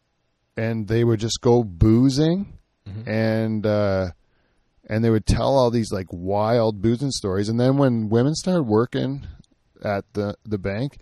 and they would just go boozing, and uh, and they would tell all these like wild boozing stories. And then when women started working at the the bank,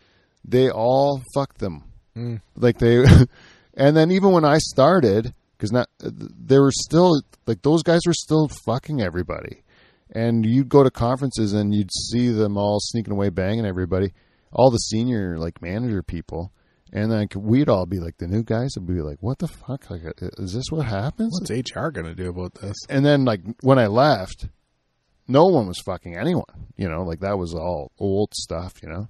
they all fucked them Mm. like they and then even when i started because not there were still like those guys were still fucking everybody and you'd go to conferences and you'd see them all sneaking away banging everybody all the senior like manager people and like we'd all be like the new guys would be like what the fuck like is this what happens What's HR gonna do about this? and then like when i left no one was fucking anyone you know like that was all old stuff you know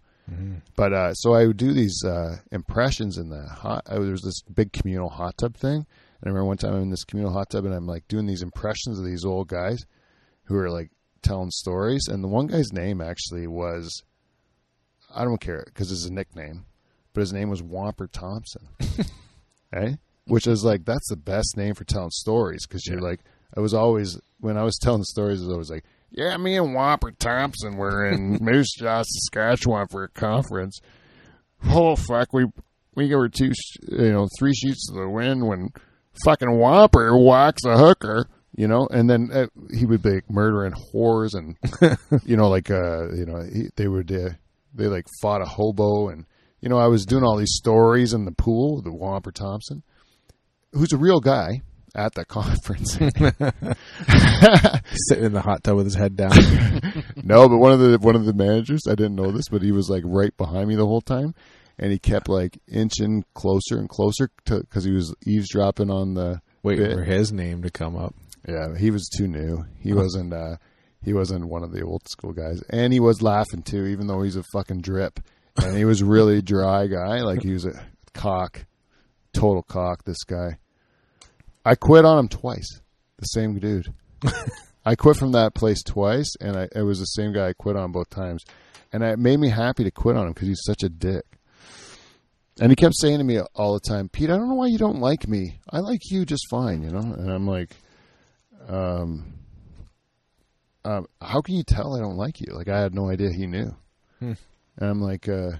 but uh, so I would do these uh, impressions in the hot. Uh, there was this big communal hot tub thing. And I remember one time I'm in this communal hot tub and I'm like doing these impressions of these old guys who are like telling stories. And the one guy's name actually was I don't care because it's a nickname, but his name was Whomper Thompson. eh? Which is like that's the best name for telling stories because you're like I was always when I was telling stories, I was always like, yeah, me and Whomper Thompson were in Moose Jaw, Saskatchewan for a conference. Oh fuck, we we were two, you know, three sheets to the wind when fucking Whopper whacks a hooker, you know, and then uh, he would be like, murdering whores and you know, like uh, you know, he, they would uh, they like fought a hobo and you know, I was doing all these stories in the pool, the whopper Thompson, who's a real guy at the conference. Sitting in the hot tub with his head down. no, but one of the one of the managers, I didn't know this, but he was like right behind me the whole time, and he kept like inching closer and closer because he was eavesdropping on the. Waiting bit. for his name to come up. Yeah, he was too new. He wasn't. uh He wasn't one of the old school guys, and he was laughing too, even though he's a fucking drip. And he was really dry guy, like he was a cock, total cock. This guy. I quit on him twice. The same dude. I quit from that place twice, and I, it was the same guy I quit on both times. And it made me happy to quit on him because he's such a dick. And he kept saying to me all the time, Pete, I don't know why you don't like me. I like you just fine, you know? And I'm like, um, um, how can you tell I don't like you? Like, I had no idea he knew. Hmm. And I'm like, uh,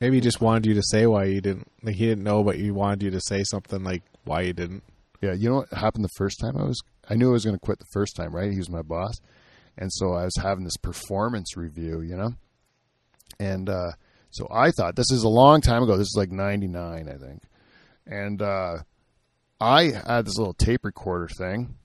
Maybe he just wanted you to say why you didn't. Like he didn't know, but he wanted you to say something like why you didn't. Yeah, you know what happened the first time I was I knew I was going to quit the first time, right? He was my boss. And so I was having this performance review, you know? And uh so I thought this is a long time ago. This is like 99, I think. And uh I had this little tape recorder thing,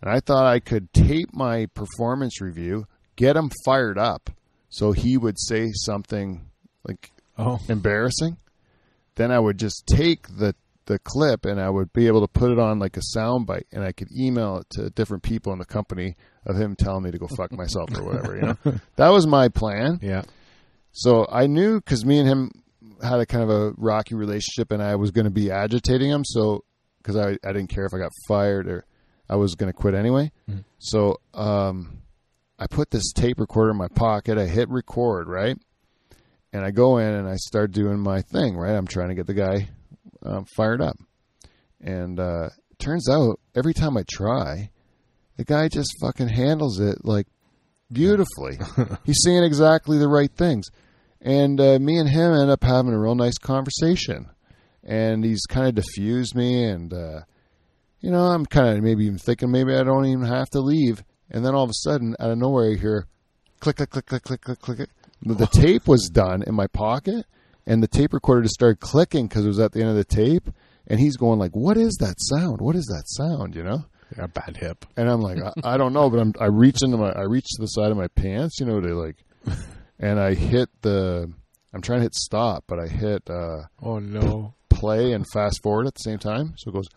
and I thought I could tape my performance review, get him fired up so he would say something like Oh, embarrassing, then I would just take the the clip and I would be able to put it on like a sound bite and I could email it to different people in the company of him telling me to go fuck myself or whatever, you know. That was my plan. yeah. So I knew cuz me and him had a kind of a rocky relationship and I was going to be agitating him so cuz I I didn't care if I got fired or I was going to quit anyway. Mhm. So um I put this tape recorder in my pocket. I hit record, right? and I go in and I start doing my thing, right? I'm trying to get the guy um, fired up. And uh, turns out every time I try, the guy just fucking handles it like beautifully. He's saying exactly the right things. And uh, me and him end up having a real nice conversation. And he's kind of diffused me. And, uh, you know, I'm kind of maybe even thinking maybe I don't even have to leave. And then all of a sudden, out of nowhere, you hear click, click, click, click, click, click, click. The the tape was done in my pocket, and the tape recorder just started clicking because it was at the end of the tape. And he's going like, "What is that sound? What is that sound?" You know. A bad hip. And I'm like, I, I don't know, but I'm I reach into my I reach to the side of my pants, you know, to like, and I hit the. I'm trying to hit stop, but I hit uh, Oh no. play and fast forward at the same time, so it goes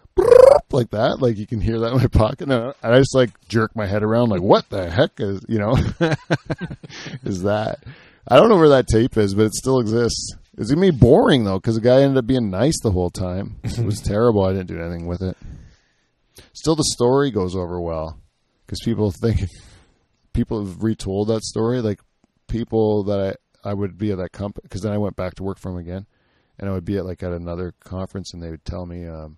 like that, like you can hear that in my pocket, and I and I just like jerk my head around, like, what the heck is you know, is that? I don't know where that tape is, but it still exists. It's gonna be boring though, because the guy ended up being nice the whole time. It was terrible. I didn't do anything with it. Still, the story goes over well because people think people have retold that story. Like people that I I would be at that company because then I went back to work for him again, and I would be at like at another conference, and they would tell me, um,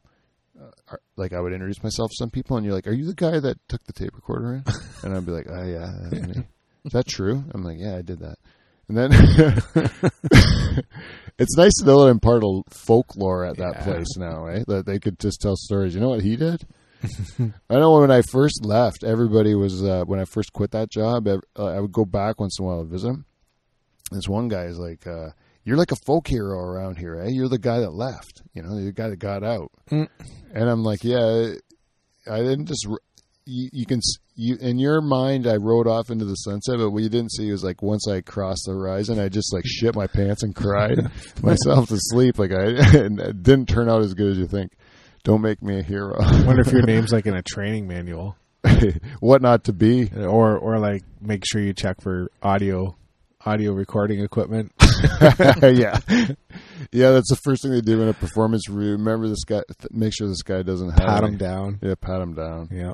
uh, like I would introduce myself to some people, and you're like, "Are you the guy that took the tape recorder in?" and I'd be like, "Oh yeah, that's. Is that true? I'm like, "Yeah, I did that." And then it's nice to know that I'm part of folklore at that Yeah. place now, right? That they could just tell stories. You know what he did? I know when I first left, everybody was uh, when I first quit that job. Uh, I would go back once in a while to visit him. This one guy is like, uh, "You're like a folk hero around here, eh? You're the guy that left. You know, you're the guy that got out." Mm. And I'm like, "Yeah, I didn't just." You, you can you in your mind. I rode off into the sunset, but what you didn't see was like once I crossed the horizon, I just like shit my pants and cried myself to sleep. Like I, and it didn't turn out as good as you think. Don't make me a hero. wonder if your name's like in a training manual, what not to be. or or like make sure you check for audio audio recording equipment. yeah, yeah. That's the first thing they do in a performance review. Remember this guy. Th- make sure this guy doesn't have Pat any- them down. Yeah, pat him down. Yeah.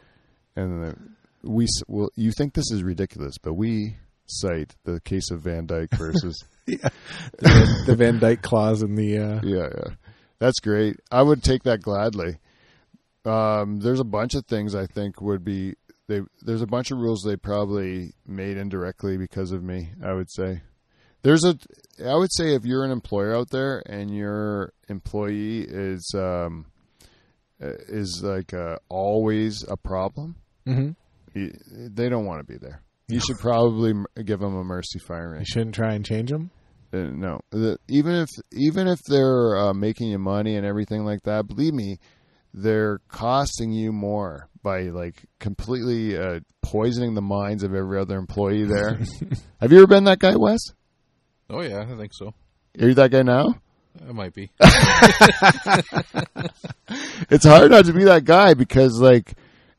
And then we well, you think this is ridiculous, but we cite the case of Van Dyke versus. the, the Van Dyke clause in the. Uh, yeah, yeah, that's great. I would take that gladly. Um, there's a bunch of things I think would be they. There's a bunch of rules they probably made indirectly because of me. I would say there's a. I would say if you're an employer out there and your employee is um, uh, is like uh, always a problem, mm-hmm. you, they don't want to be there. You should probably give them a mercy firing. You shouldn't try and change them. Uh, no, the, even if even if they're uh, making you money and everything like that, believe me, they're costing you more by like completely uh, poisoning the minds of every other employee there. Have you ever been that guy, Wes? Oh yeah, I think so. Are you that guy now? It might be. It's hard not to be that guy because like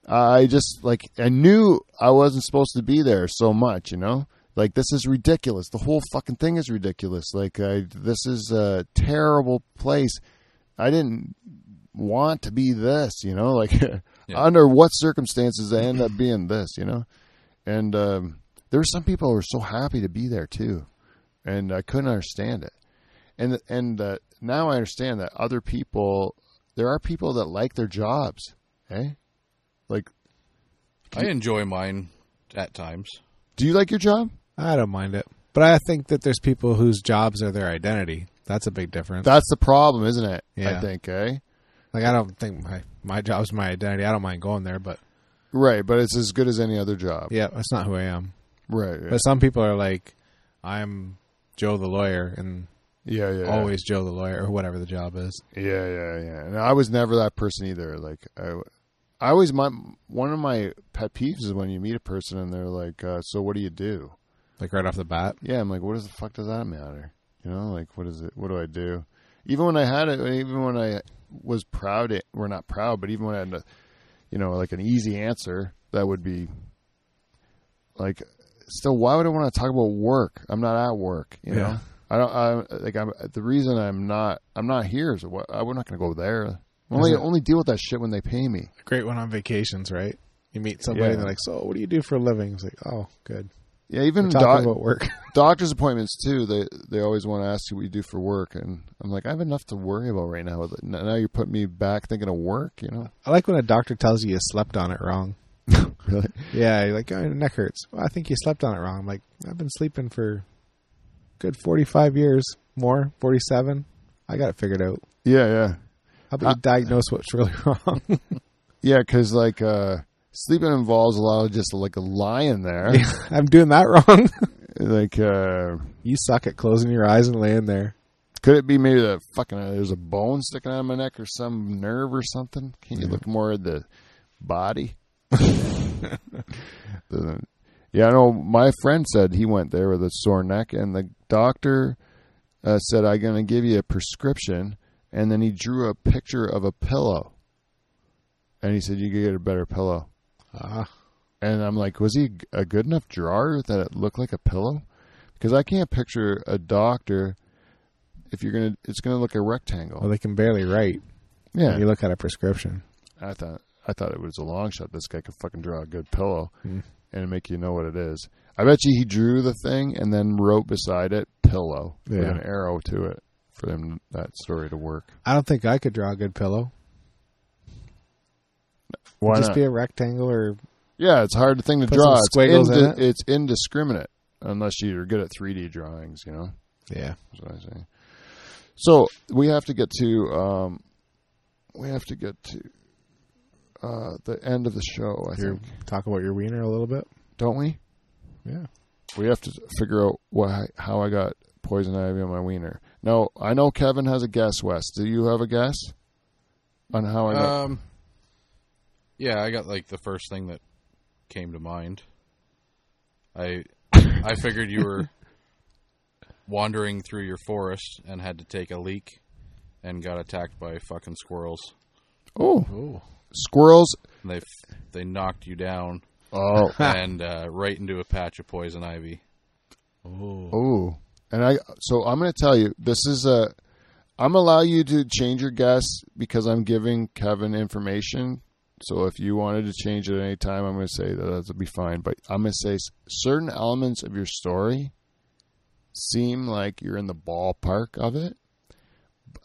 I just like I knew I wasn't supposed to be there so much, you know. Like this is ridiculous. The whole fucking thing is ridiculous. Like I, this is a terrible place. I didn't want to be this, you know. Like under what circumstances I end up being this, you know. And um, there were some people who were so happy to be there too, and I couldn't understand it. And and uh, now I understand that other people, there are people that like their jobs, eh? Like, I enjoy mine at times. do you like your job? I don't mind it, but I think that there's people whose jobs are their identity. That's a big difference. That's the problem, isn't it? Yeah. I think, eh? like I don't think my my job's my identity. I don't mind going there, but Right, but it's as good as any other job. yeah, that's not who I am. Right. Yeah. But some people are like, I'm Joe the lawyer, and Yeah, yeah. always Joe the lawyer, or whatever the job is. Yeah, yeah, yeah. And I was never that person either. Like I, I always my one of my pet peeves is when you meet a person and they're like, uh, "So what do you do?" Like right off the bat. Yeah, I'm like, "What does the fuck does that matter?" You know, like what is it? What do I do? Even when I had it, even when I was proud, it, we're not proud, but even when I had, a, you know, like an easy answer, that would be like, still, why would I want to talk about work? I'm not at work. You know, I don't. I like. I'm the reason I'm not. I'm not here is what. I'm not going to go there. Only it- only deal with that shit when they pay me. Great one on vacations, right? You meet somebody Yeah. and they're like, "So, what do you do for a living?" It's like, "Oh, good." Yeah, even doc- about work. doctor's appointments too. They they always want to ask you what you do for work, and I'm like, I have enough to worry about right now. Now you're putting me back thinking of work. You know, I like when a doctor tells you you slept on it wrong. really? Yeah, you're like, oh, your neck hurts. Well, I think you slept on it wrong. I'm like, I've been sleeping for good 45 years, more, 47. I got it figured out. Yeah, yeah, How about you diagnose what's really wrong? yeah. Because like uh, sleeping involves a lot of just like lying there. I'm doing that wrong. like, uh, you suck at closing your eyes and laying there. could it be maybe that fucking uh, there's a bone sticking out of my neck or some nerve or something? Can you look more at the body? The- yeah, I know. My friend said he went there with a sore neck, and the doctor uh, said, "I'm going to give you a prescription," and then he drew a picture of a pillow, and he said, "You could get a better pillow." Ah, And I'm like, was he a good enough drawer that it looked like a pillow? Because I can't picture a doctor if you're gonna, it's gonna look a rectangle. well, they can barely write. yeah, you look at a prescription. I thought I thought it was a long shot. This guy could fucking draw a good pillow Hmm. and make you know what it is. I bet you he drew the thing and then wrote beside it pillow with an arrow to it for them that story to work. I don't think I could draw a good pillow. Why Just not? be a rectangle or yeah, it's a hard thing to Put draw. It's, squiggles in it. it's indiscriminate unless you're good at 3D drawings. You know. yeah. That's what I say. So we have to get to um, we have to get to uh, the end of the show. I Your, think, talk about your wiener a little bit. don't we? Yeah. We have to figure out what how I got poison ivy on my wiener. No, I know Kevin has a guess. Wes, do you have a guess on how I got? Um, yeah, I got like the first thing that came to mind. I I figured you were wandering through your forest and had to take a leak and got attacked by fucking squirrels. oh, Oh. squirrels! And they they knocked you down Oh, and uh, right into a patch of poison ivy. Oh. oh, and I. So I'm going to tell you, this is a. I'm allow you to change your guess because I'm giving Kevin information So if you wanted to change it at any time, I'm going to say that that would be fine. But I'm going to say certain elements of your story seem like you're in the ballpark of it.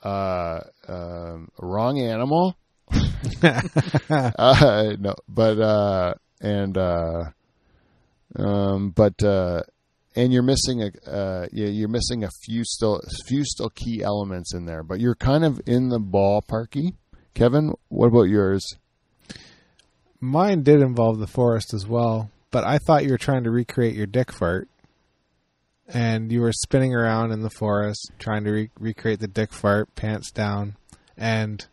Uh, um, wrong animal. uh, no, but uh, and uh, um, but uh, and you're missing a uh, yeah, you're missing a few still few still key elements in there, but you're kind of in the ballparky. Kevin, what about yours? Mine did involve the forest as well, but I thought you were trying to recreate your dick fart. And you were spinning around in the forest trying to re- recreate the dick fart, pants down, and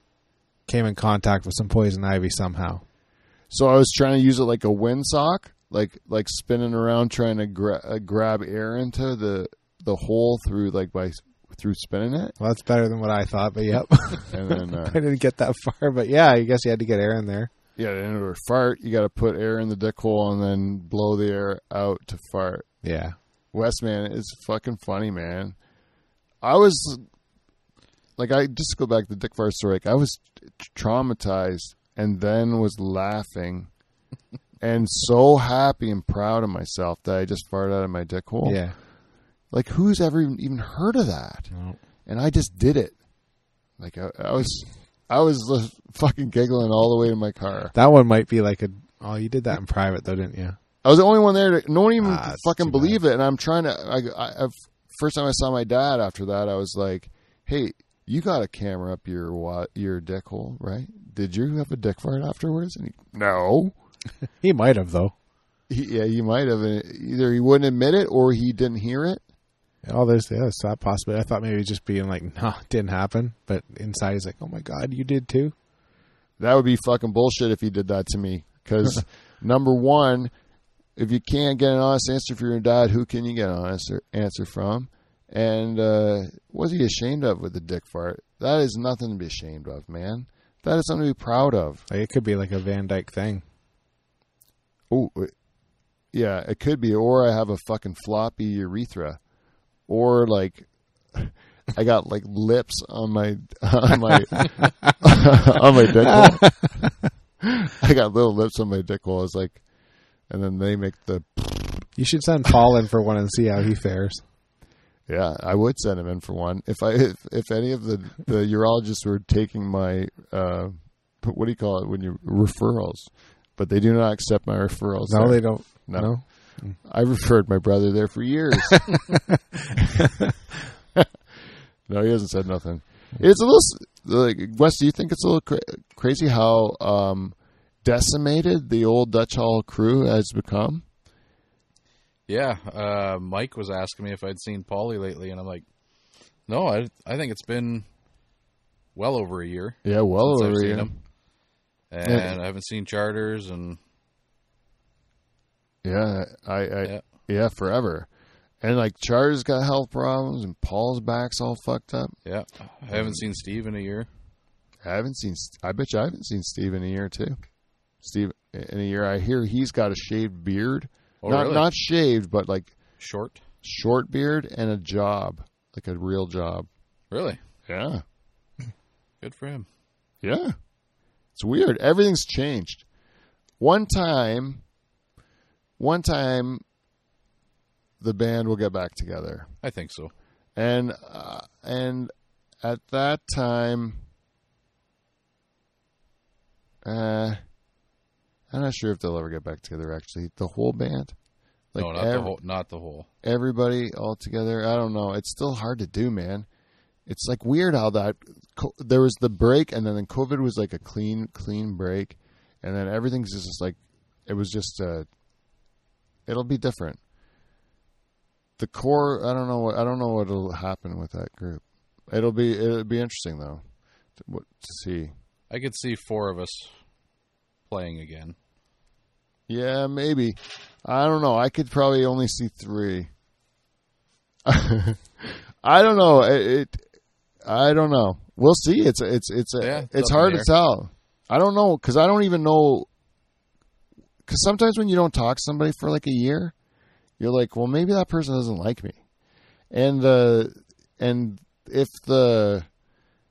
came in contact with some poison ivy somehow. So I was trying to use it like a windsock, like like spinning around trying to gra- uh, grab air into the the hole through like by through spinning it, Well, that's better than what I thought, but yep. and then uh, I didn't get that far, but yeah, I guess you had to get air in there. Yeah, in order to fart, you got to put air in the dick hole and then blow the air out to fart. Yeah. West man is fucking funny, man. I was like, I just go back to the Dick Fart story. Like, I was traumatized and then was laughing and so happy and proud of myself that I just farted out of my dick hole. Yeah. Like, who's ever even, even heard of that? No. And I just did it. Like, I, I was, I was fucking giggling all the way to my car. That one might be like a. Oh, you did that in private though, didn't you? I was the only one there. To, no one even Ah, fucking believe it. And I'm trying to. I, I, I've, first time I saw my dad after that, I was like, "Hey, you got a camera up your your dick hole, right? Did you have a dick fart afterwards?" And he, no. He might have though. He, yeah, he might have. And Either he wouldn't admit it or he didn't hear it. Oh, there's yeah, that possibility. I thought maybe just being like, no, it didn't happen. But inside, he's like, oh my god, you did too. That would be fucking bullshit if he did that to me. Because number one, if you can't get an honest answer from your dad, who can you get an honest answer from? And uh, what's he ashamed of with the dick fart? That is nothing to be ashamed of, man. That is something to be proud of. It could be like a Van Dyke thing. Oh, yeah, it could be. Or I have a fucking floppy urethra, or like I got like lips on my on my on my dick hole. I got little lips on my dick hole. It's like, and then they make the You should send Paul in for one and see how he fares. yeah. I would send him in for one if I if, if any of the the urologists were taking my uh what do you call it when you referrals, but they do not accept my referrals. No, there. they don't. No. No. I referred my brother there for years. no, he hasn't said nothing. It's a little like Wes. Do you think it's a little cra- crazy how um, decimated the old Dutch Hall crew has become? Yeah, uh, Mike was asking me if I'd seen Paulie lately, and I'm like, no, I I think it's been well over a year Yeah, well since I've over seen here. him, and I haven't seen charters, and Yeah, I, I Yeah. yeah. forever. And like Char's got health problems, and Paul's back's all fucked up. yeah, I haven't seen Steve in a year. I haven't seen. I bet you I haven't seen Steve in a year too. Steve in a year. I hear he's got a shaved beard. Oh, not really? not shaved, but like Short, short beard and a job, like a real job. really Yeah, good for him. yeah. It's weird. Everything's changed. One time, one time, the band will get back together, I think so. and uh, and at that time, uh, I'm not sure if they'll ever get back together. Actually, the whole band, like no, not ev- the whole. Not the whole. everybody all together. I don't know. It's still hard to do, man. It's like weird how that co- there was the break, and then COVID was like a clean, clean break, and then everything's just like it was just. Uh, it'll be different. The core, I don't know what I don't know what'll happen with that group. It'll be it'll be interesting though, to, what, to see. I could see four of us playing again. Yeah, maybe. I don't know. I could probably only see three. I don't know. It, it. I don't know. We'll see. It's it's it's a, Yeah, it's it's up in hard the to tell. I don't know because I don't even know. Because sometimes when you don't talk to somebody for like a year, you're like, well, maybe that person doesn't like me, and uh, and if the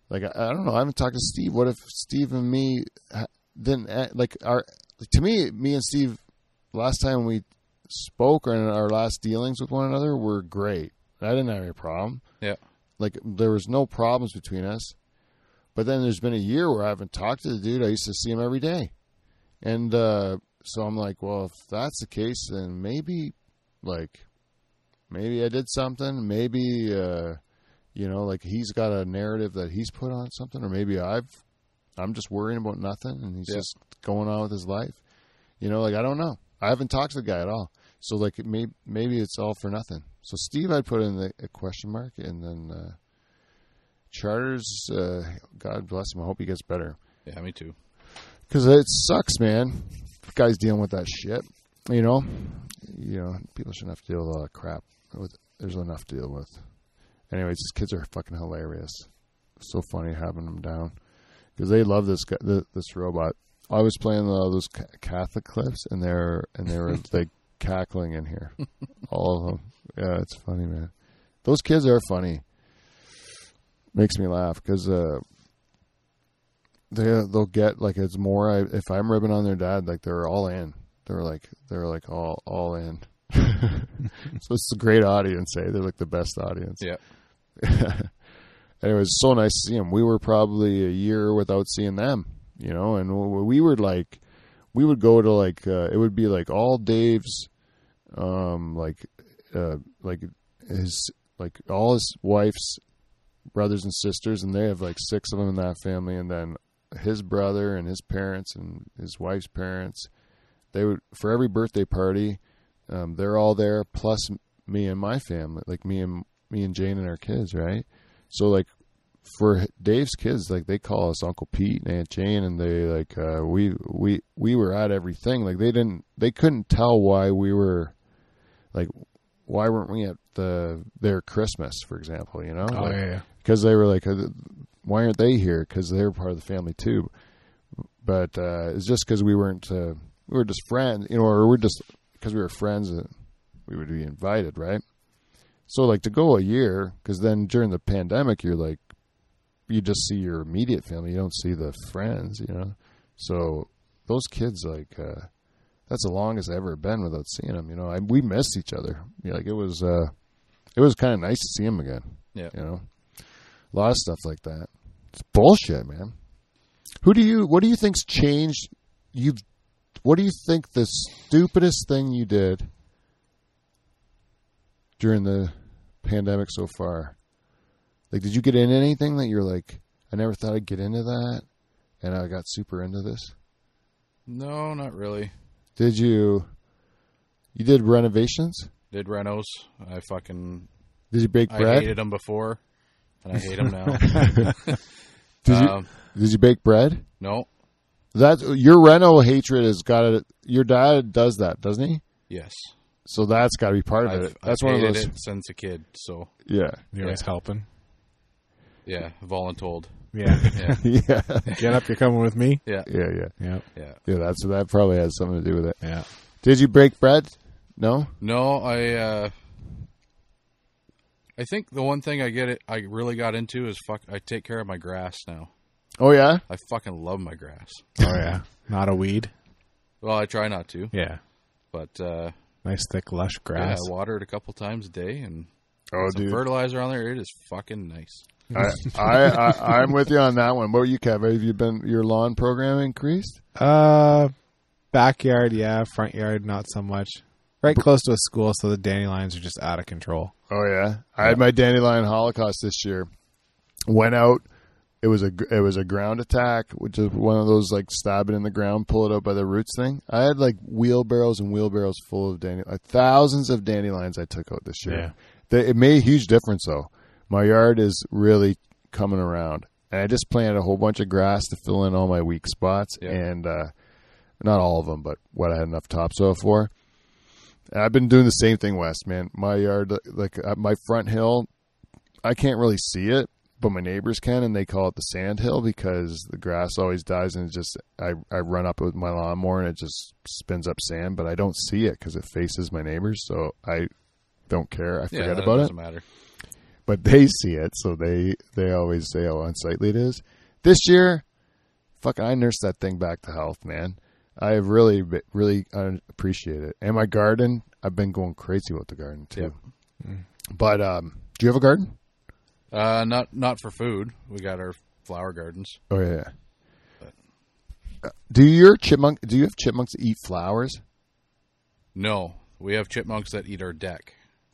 like I, I don't know, I haven't talked to Steve. What if Steve and me then uh, like our to me, me and Steve, last time we spoke or in our last dealings with one another were great. I didn't have any problem. Yeah. Like there was no problems between us. But then there's been a year where I haven't talked to the dude. I used to see him every day. And uh, so I'm like, well, if that's the case, then maybe, like, maybe I did something. Maybe, uh, you know, like he's got a narrative that he's put on something, or maybe I've, I'm just worrying about nothing, and he's Yeah. just going on with his life. You know, like I don't know. I haven't talked to the guy at all. So like, it may, maybe it's all for nothing. So Steve, I'd put in the, a question mark, and then uh, Charters. Uh, God bless him. I hope he gets better. Yeah, me too. Because it sucks, man. Guys dealing with that shit. You know, you know, people shouldn't have to deal with a lot of crap. There's enough to deal with. Anyways, these kids are fucking hilarious. So funny having them down because they love this guy, this robot. I was playing those ca- Catholic clips, and they're and they were like cackling in here, all of them. Yeah, it's funny, man. Those kids are funny. Makes me laugh because uh, they they'll get like it's more. I, if I'm ribbing on their dad, like they're all in. They're like they're like all all in. so it's a great audience. Eh? They're like the best audience. Yeah. and it was so nice to see them. We were probably a year without seeing them, you know, and we were like, we would go to like, uh, it would be like all Dave's, um, like, uh, like his, like all his wife's brothers and sisters, and they have like six of them in that family, and then his brother and his parents and his wife's parents. They would for every birthday party, um, they're all there, plus me and my family, like me and me and Jane and our kids, right? So like for Dave's kids, like they call us Uncle Pete and Aunt Jane, and they like uh, we we we were at everything. Like they didn't, they couldn't tell why we were, like why weren't we at the their Christmas, for example? You know, Oh Like, yeah, yeah. because they were like, uh, why aren't they here? Because they're part of the family too. But uh, it's just because we weren't, uh, we were just friends, you know, or we're just because we were friends that we would be invited, right? So like to go a year, because then during the pandemic, you're like, you just see your immediate family, you don't see the friends, you know. So those kids, like, uh, that's the longest I've ever been without seeing them. You know, I, we missed each other. Yeah, like it was, uh, it was kind of nice to see him again. Yeah. you know, a lot of stuff like that. It's bullshit, man. Who do you? What do you think's changed? You, what do you think the stupidest thing you did during the pandemic so far? Like, did you get into anything that you're like, I never thought I'd get into that, and I got super into this? No, not really. Did you? You did renovations? Did renos. I fucking Did you bake I hated them before, and I hate them now. Did you? um, Did you bake bread? no. That your reno hatred has got it. Your dad does that, doesn't he? Yes. So that's got to be part of I've, it. That's I've one of hated those. it since a kid. So Yeah, You're always Yeah. helping. yeah, voluntold. Yeah. Yeah, yeah, Get up, you're coming with me. yeah, yeah, yeah, Yeah. yeah. yeah. That's that probably has something to do with it. Yeah. Did you break bread? No. No, I. uh I think the one thing I get it, I really got into is fuck. I take care of my grass now. Oh yeah. I fucking love my grass. Oh yeah. Not a weed. Well, I try not to, Yeah. but uh Nice thick lush yeah, grass. I water it a couple times a day and Oh some dude, fertilizer on there. It is fucking nice. I, I, I I'm with you on that one. What were you, Kev? Have you been your lawn program increased? Uh, backyard, yeah. Front yard, not so much. Right close to a school, so the dandelions are just out of control. Oh yeah, I had my dandelion holocaust this year. Went out. It was a it was a ground attack, which is one of those like stab it in the ground, pull it out by the roots thing. I had like wheelbarrows and wheelbarrows full of dandelions, like thousands of dandelions I took out this year. Yeah. They, it made a huge difference though. My yard is really coming around, and I just planted a whole bunch of grass to fill in all my weak spots, Yeah. and uh, not all of them, but what I had enough topsoil for. And I've been doing the same thing, Wes. Man, my yard, like uh, my front hill, I can't really see it, but my neighbors can, and they call it the sand hill because the grass always dies, and it just I I run up with my lawnmower and it just spins up sand, but I don't see it because it faces my neighbors, so I don't care. I forget that about it doesn't matter. but they see it, so they they always say how unsightly it is. This year, fucking I nursed that thing back to health, man. I really, really uh, appreciate it. And my garden, I've been going crazy with the garden too. Yep. But um, do you have a garden? Uh, not not for food. We got our flower gardens. Oh yeah. Uh, Do your chipmunk? Do you have chipmunks that eat flowers? No, we have chipmunks that eat our deck.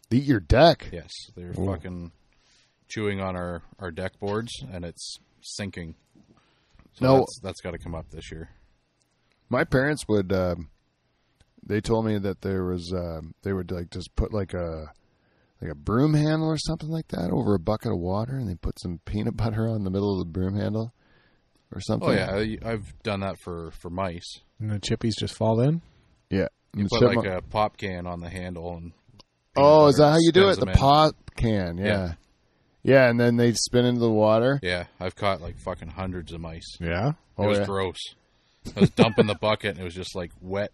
They eat your deck. Yes, they're fucking chewing on our our deck boards, and it's sinking. So No. that's, that's got to come up this year. My parents would. Um, they told me that there was. Um, they would like just put like a like a broom handle or something like that over a bucket of water, and they put some peanut butter on the middle of the broom handle or something. Oh yeah, I, I've done that for for mice. And the chippies just fall in. yeah. And the Put chipmunk- like a pop can on the handle and. oh, is that how you do it? The them in. pot can. Yeah. Yeah. yeah. and then they spin into the water. Yeah, I've caught like fucking hundreds of mice. Yeah. It Oh, was yeah. gross. I was dumping the bucket, and it was just like wet,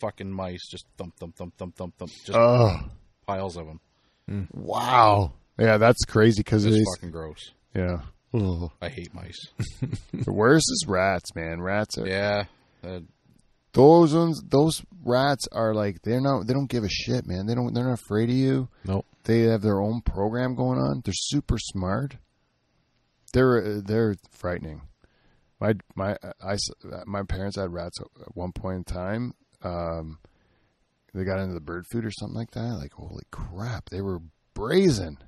fucking mice, just thump, thump, thump, thump, thump, thump, just Oh, piles of them. wow. Yeah, that's crazy because It's it's fucking gross. yeah. Ugh. I hate mice. The worst is rats, man. Rats are yeah, uh, those ones. Those rats are like they're not. They don't give a shit, man. They don't. They're not afraid of you. Nope. They have their own program going on. They're super smart. They're they're frightening. My my I my parents had rats at one point in time. Um, they got into the bird food or something like that. Like holy crap, they were brazen.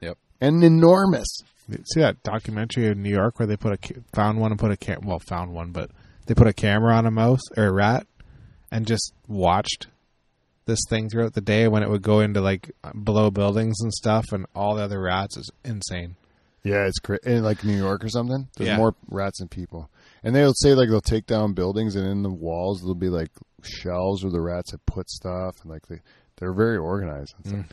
Yep. And enormous. See that documentary in New York where they put a found one and put a cam- well found one, but they put a camera on a mouse or a rat and just watched this thing throughout the day when it would go into like below buildings and stuff, and all the other rats is insane. Yeah, it's cra- in like New York or something. There's Yeah. more rats than people, and they'll say like they'll take down buildings, and in the walls there'll be like shelves where the rats have put stuff, and like they they're very organized. And stuff.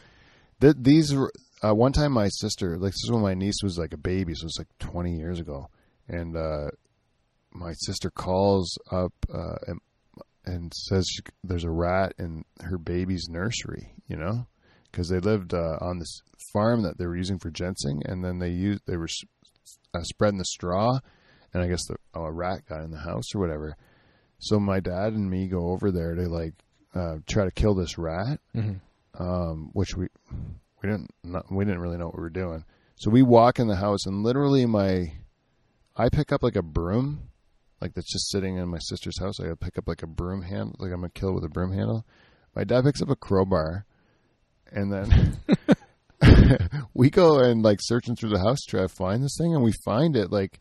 Th- these were uh, one time my sister, like this is when my niece was like a baby, so it's like 20 years ago, and uh, my sister calls up uh, and, and says she, there's a rat in her baby's nursery, you know, because they lived uh, on this farm that they were using for ginseng, and then they used they were uh, spreading the straw, and I guess the, a rat got in the house or whatever. So my dad and me go over there to like uh, try to kill this rat, um, which we we didn't not, we didn't really know what we were doing. So we walk in the house, and literally my I pick up like a broom, like that's just sitting in my sister's house. I pick up like a broom handle, like I'm gonna kill with a broom handle. My dad picks up a crowbar, and then we go and like searching through the house to try to find this thing, and we find it like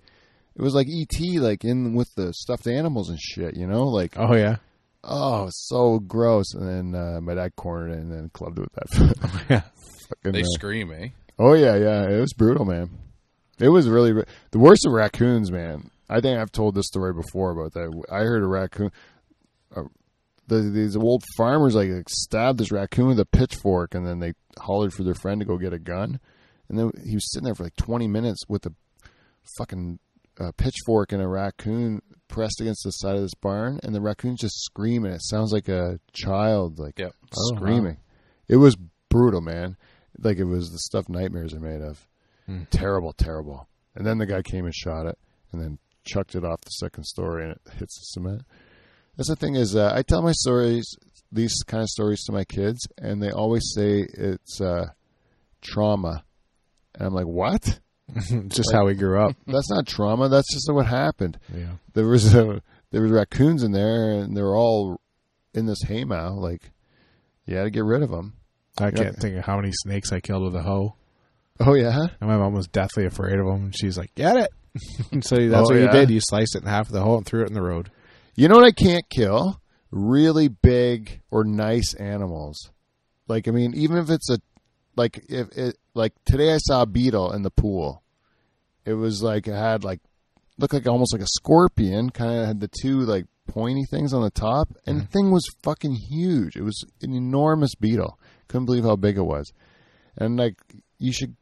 it was like ET, like in with the stuffed animals and shit, you know, like Oh yeah, oh, so gross. And then uh, my dad cornered it and then clubbed it with that. yeah. fucking, they uh, scream, eh? Oh yeah, yeah. It was brutal, man. It was really the worst of raccoons, man. I think I've told this story before about that. I heard a raccoon. The, these old farmers like stabbed this raccoon with a pitchfork, and then they hollered for their friend to go get a gun. And then he was sitting there for like twenty minutes with a fucking uh, pitchfork and a raccoon pressed against the side of this barn, and the raccoon's just screaming. It sounds like a child, like Yep. Oh, wow. screaming. It was brutal, man. Like it was the stuff nightmares are made of. Hmm. Terrible, terrible. And then the guy came and shot it, and then chucked it off the second story, and it hits the cement. That's the thing is, uh, I tell my stories, these kind of stories to my kids, and they always say it's uh, trauma, and I'm like, what? just how we grew up. That's not trauma. That's just what happened. Yeah. There was a, there was raccoons in there, and they were all in this haymow. Like, you had to get rid of them. I can't think of how many snakes I killed with a hoe. Oh yeah, And my mom was deathly afraid of them. And she's like, "Get it!" so that's Oh, what you did. You sliced it in half of the hole and threw it in the road. You know what I can't kill? Really big or nice animals. Like I mean, even if it's a like if it like today I saw a beetle in the pool. It was like it had like looked like almost like a scorpion, kind of had the two like pointy things on the top, and the mm. thing was fucking huge. It was an enormous beetle. Couldn't believe how big it was. And like you should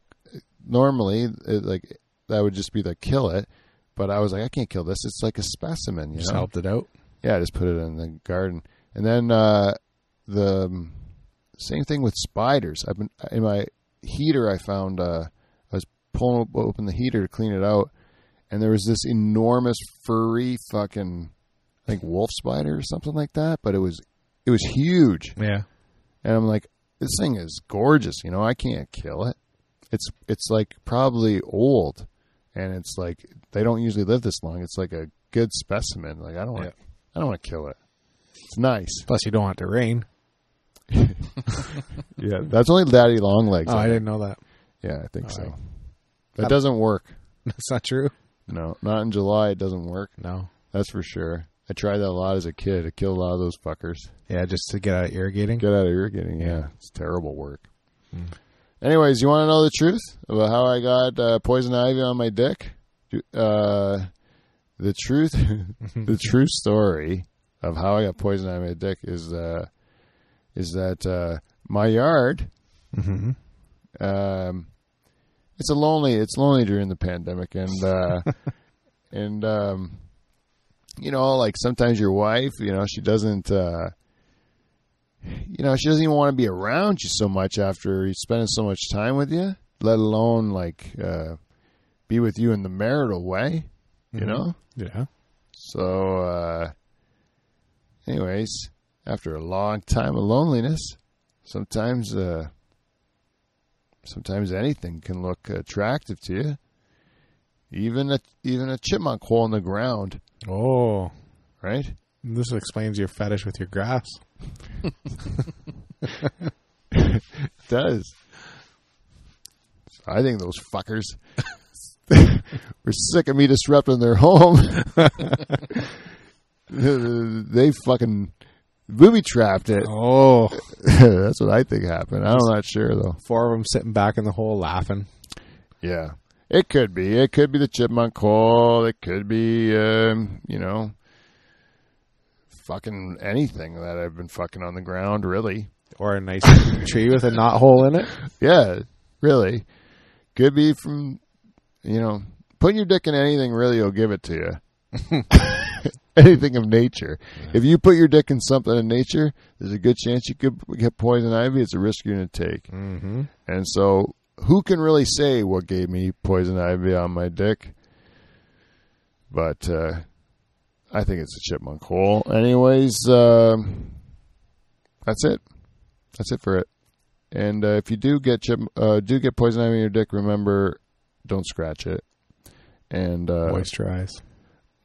normally it, like that would just be the kill it, but I was like I can't kill this. It's like a specimen, you Just know. helped it out. Yeah, I just put it in the garden, and then uh, the um, same thing with spiders. I've been in my heater. I found uh, I was pulling open the heater to clean it out, and there was this enormous furry fucking like wolf spider or something like that, but it was it was huge. Yeah. And I'm like, this thing is gorgeous. You know, I can't kill it. It's it's like probably old, and it's like they don't usually live this long. It's like a good specimen. Like I don't want, Yeah. I don't want to kill it. It's nice. Plus, you don't want it to rain. Yeah, that's only daddy long legs. Oh, I didn't know that. Yeah, I think All so. right. That doesn't work. That's not true. No, not in July. It doesn't work. No. That's for sure. I tried that a lot as a kid. I killed a lot of those fuckers. Yeah, just to get out of irrigating. Get out of irrigating. Yeah, it's terrible work. Mm. Anyways, you want to know the truth about how I got uh, poison ivy on my dick? Uh, the truth, the true story of how I got poison ivy on my dick is uh, is that uh, my yard. hmm Um, it's a lonely. It's lonely during the pandemic, and uh, and um, you know, like sometimes your wife, you know, she doesn't. You know, she doesn't even want to be around you so much after spending so much time with you, let alone like uh, be with you in the marital way. You Mhm. know. Yeah. So, uh, anyways, after a long time of loneliness, sometimes, uh, sometimes anything can look attractive to you. Even a even a chipmunk hole in the ground, Oh, right? This explains your fetish with your grass. It does. I think those fuckers were sick of me disrupting their home. they fucking booby trapped it. Oh, That's what I think happened. I'm not sure though. four of them sitting back in the hole laughing. Yeah, it could be. It could be the chipmunk hole. It could be, um, you know, fucking anything that I've been fucking on the ground. Really, Or a nice tree with a knot hole in it. yeah, really. Could be from, you know, putting your dick in anything. Really, will give it to you. anything of nature. If you put your dick in something in nature, there's a good chance you could get poison ivy. It's a risk you're going to take. Mm-hmm. And so, who can really say what gave me poison ivy on my dick? But uh, I think it's a chipmunk hole. Anyways, um that's it. That's it for it. And uh, if you do get chip, uh, do get poison ivy in your dick, remember, don't scratch it, and uh, Moisturize.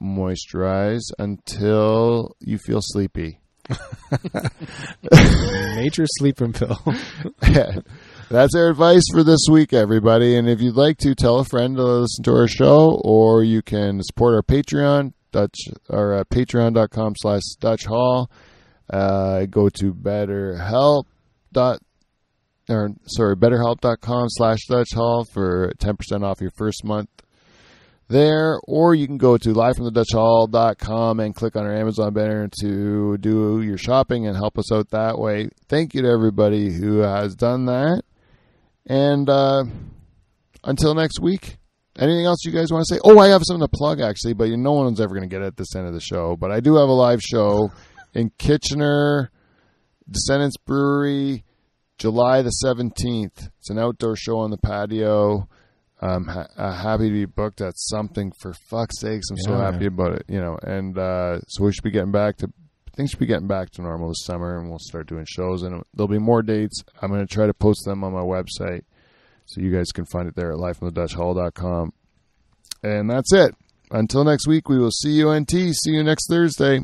moisturize until you feel sleepy. Nature sleeping pill. That's our advice for this week, everybody. And if you'd like to, tell a friend to listen to our show, or you can support our Patreon, Dutch, or uh, patreon.com slash Dutch Hall. Uh, go to betterhelp dot or sorry, betterhelp.com slash Dutch Hall for 10% off your first month there, or you can go to livefromthedutchhall.com and click on our Amazon banner to do your shopping and help us out that way. Thank you to everybody who has done that. And uh, until next week, anything else you guys want to say? Oh, I have something to plug actually, but no one's ever going to get it at this end of the show. But I do have a live show in Kitchener, Descendants Brewery, July the 17th. It's an outdoor show on the patio. I'm ha- uh, happy to be booked at something for fuck's sakes. I'm so Yeah. happy about it, you know. And uh, so we should be getting back to things should be getting back to normal this summer, and we'll start doing shows. And there'll be more dates. I'm going to try to post them on my website, so you guys can find it there at lifeonthedutchhall.com. And that's it. Until next week, we will see you NT. See you next Thursday.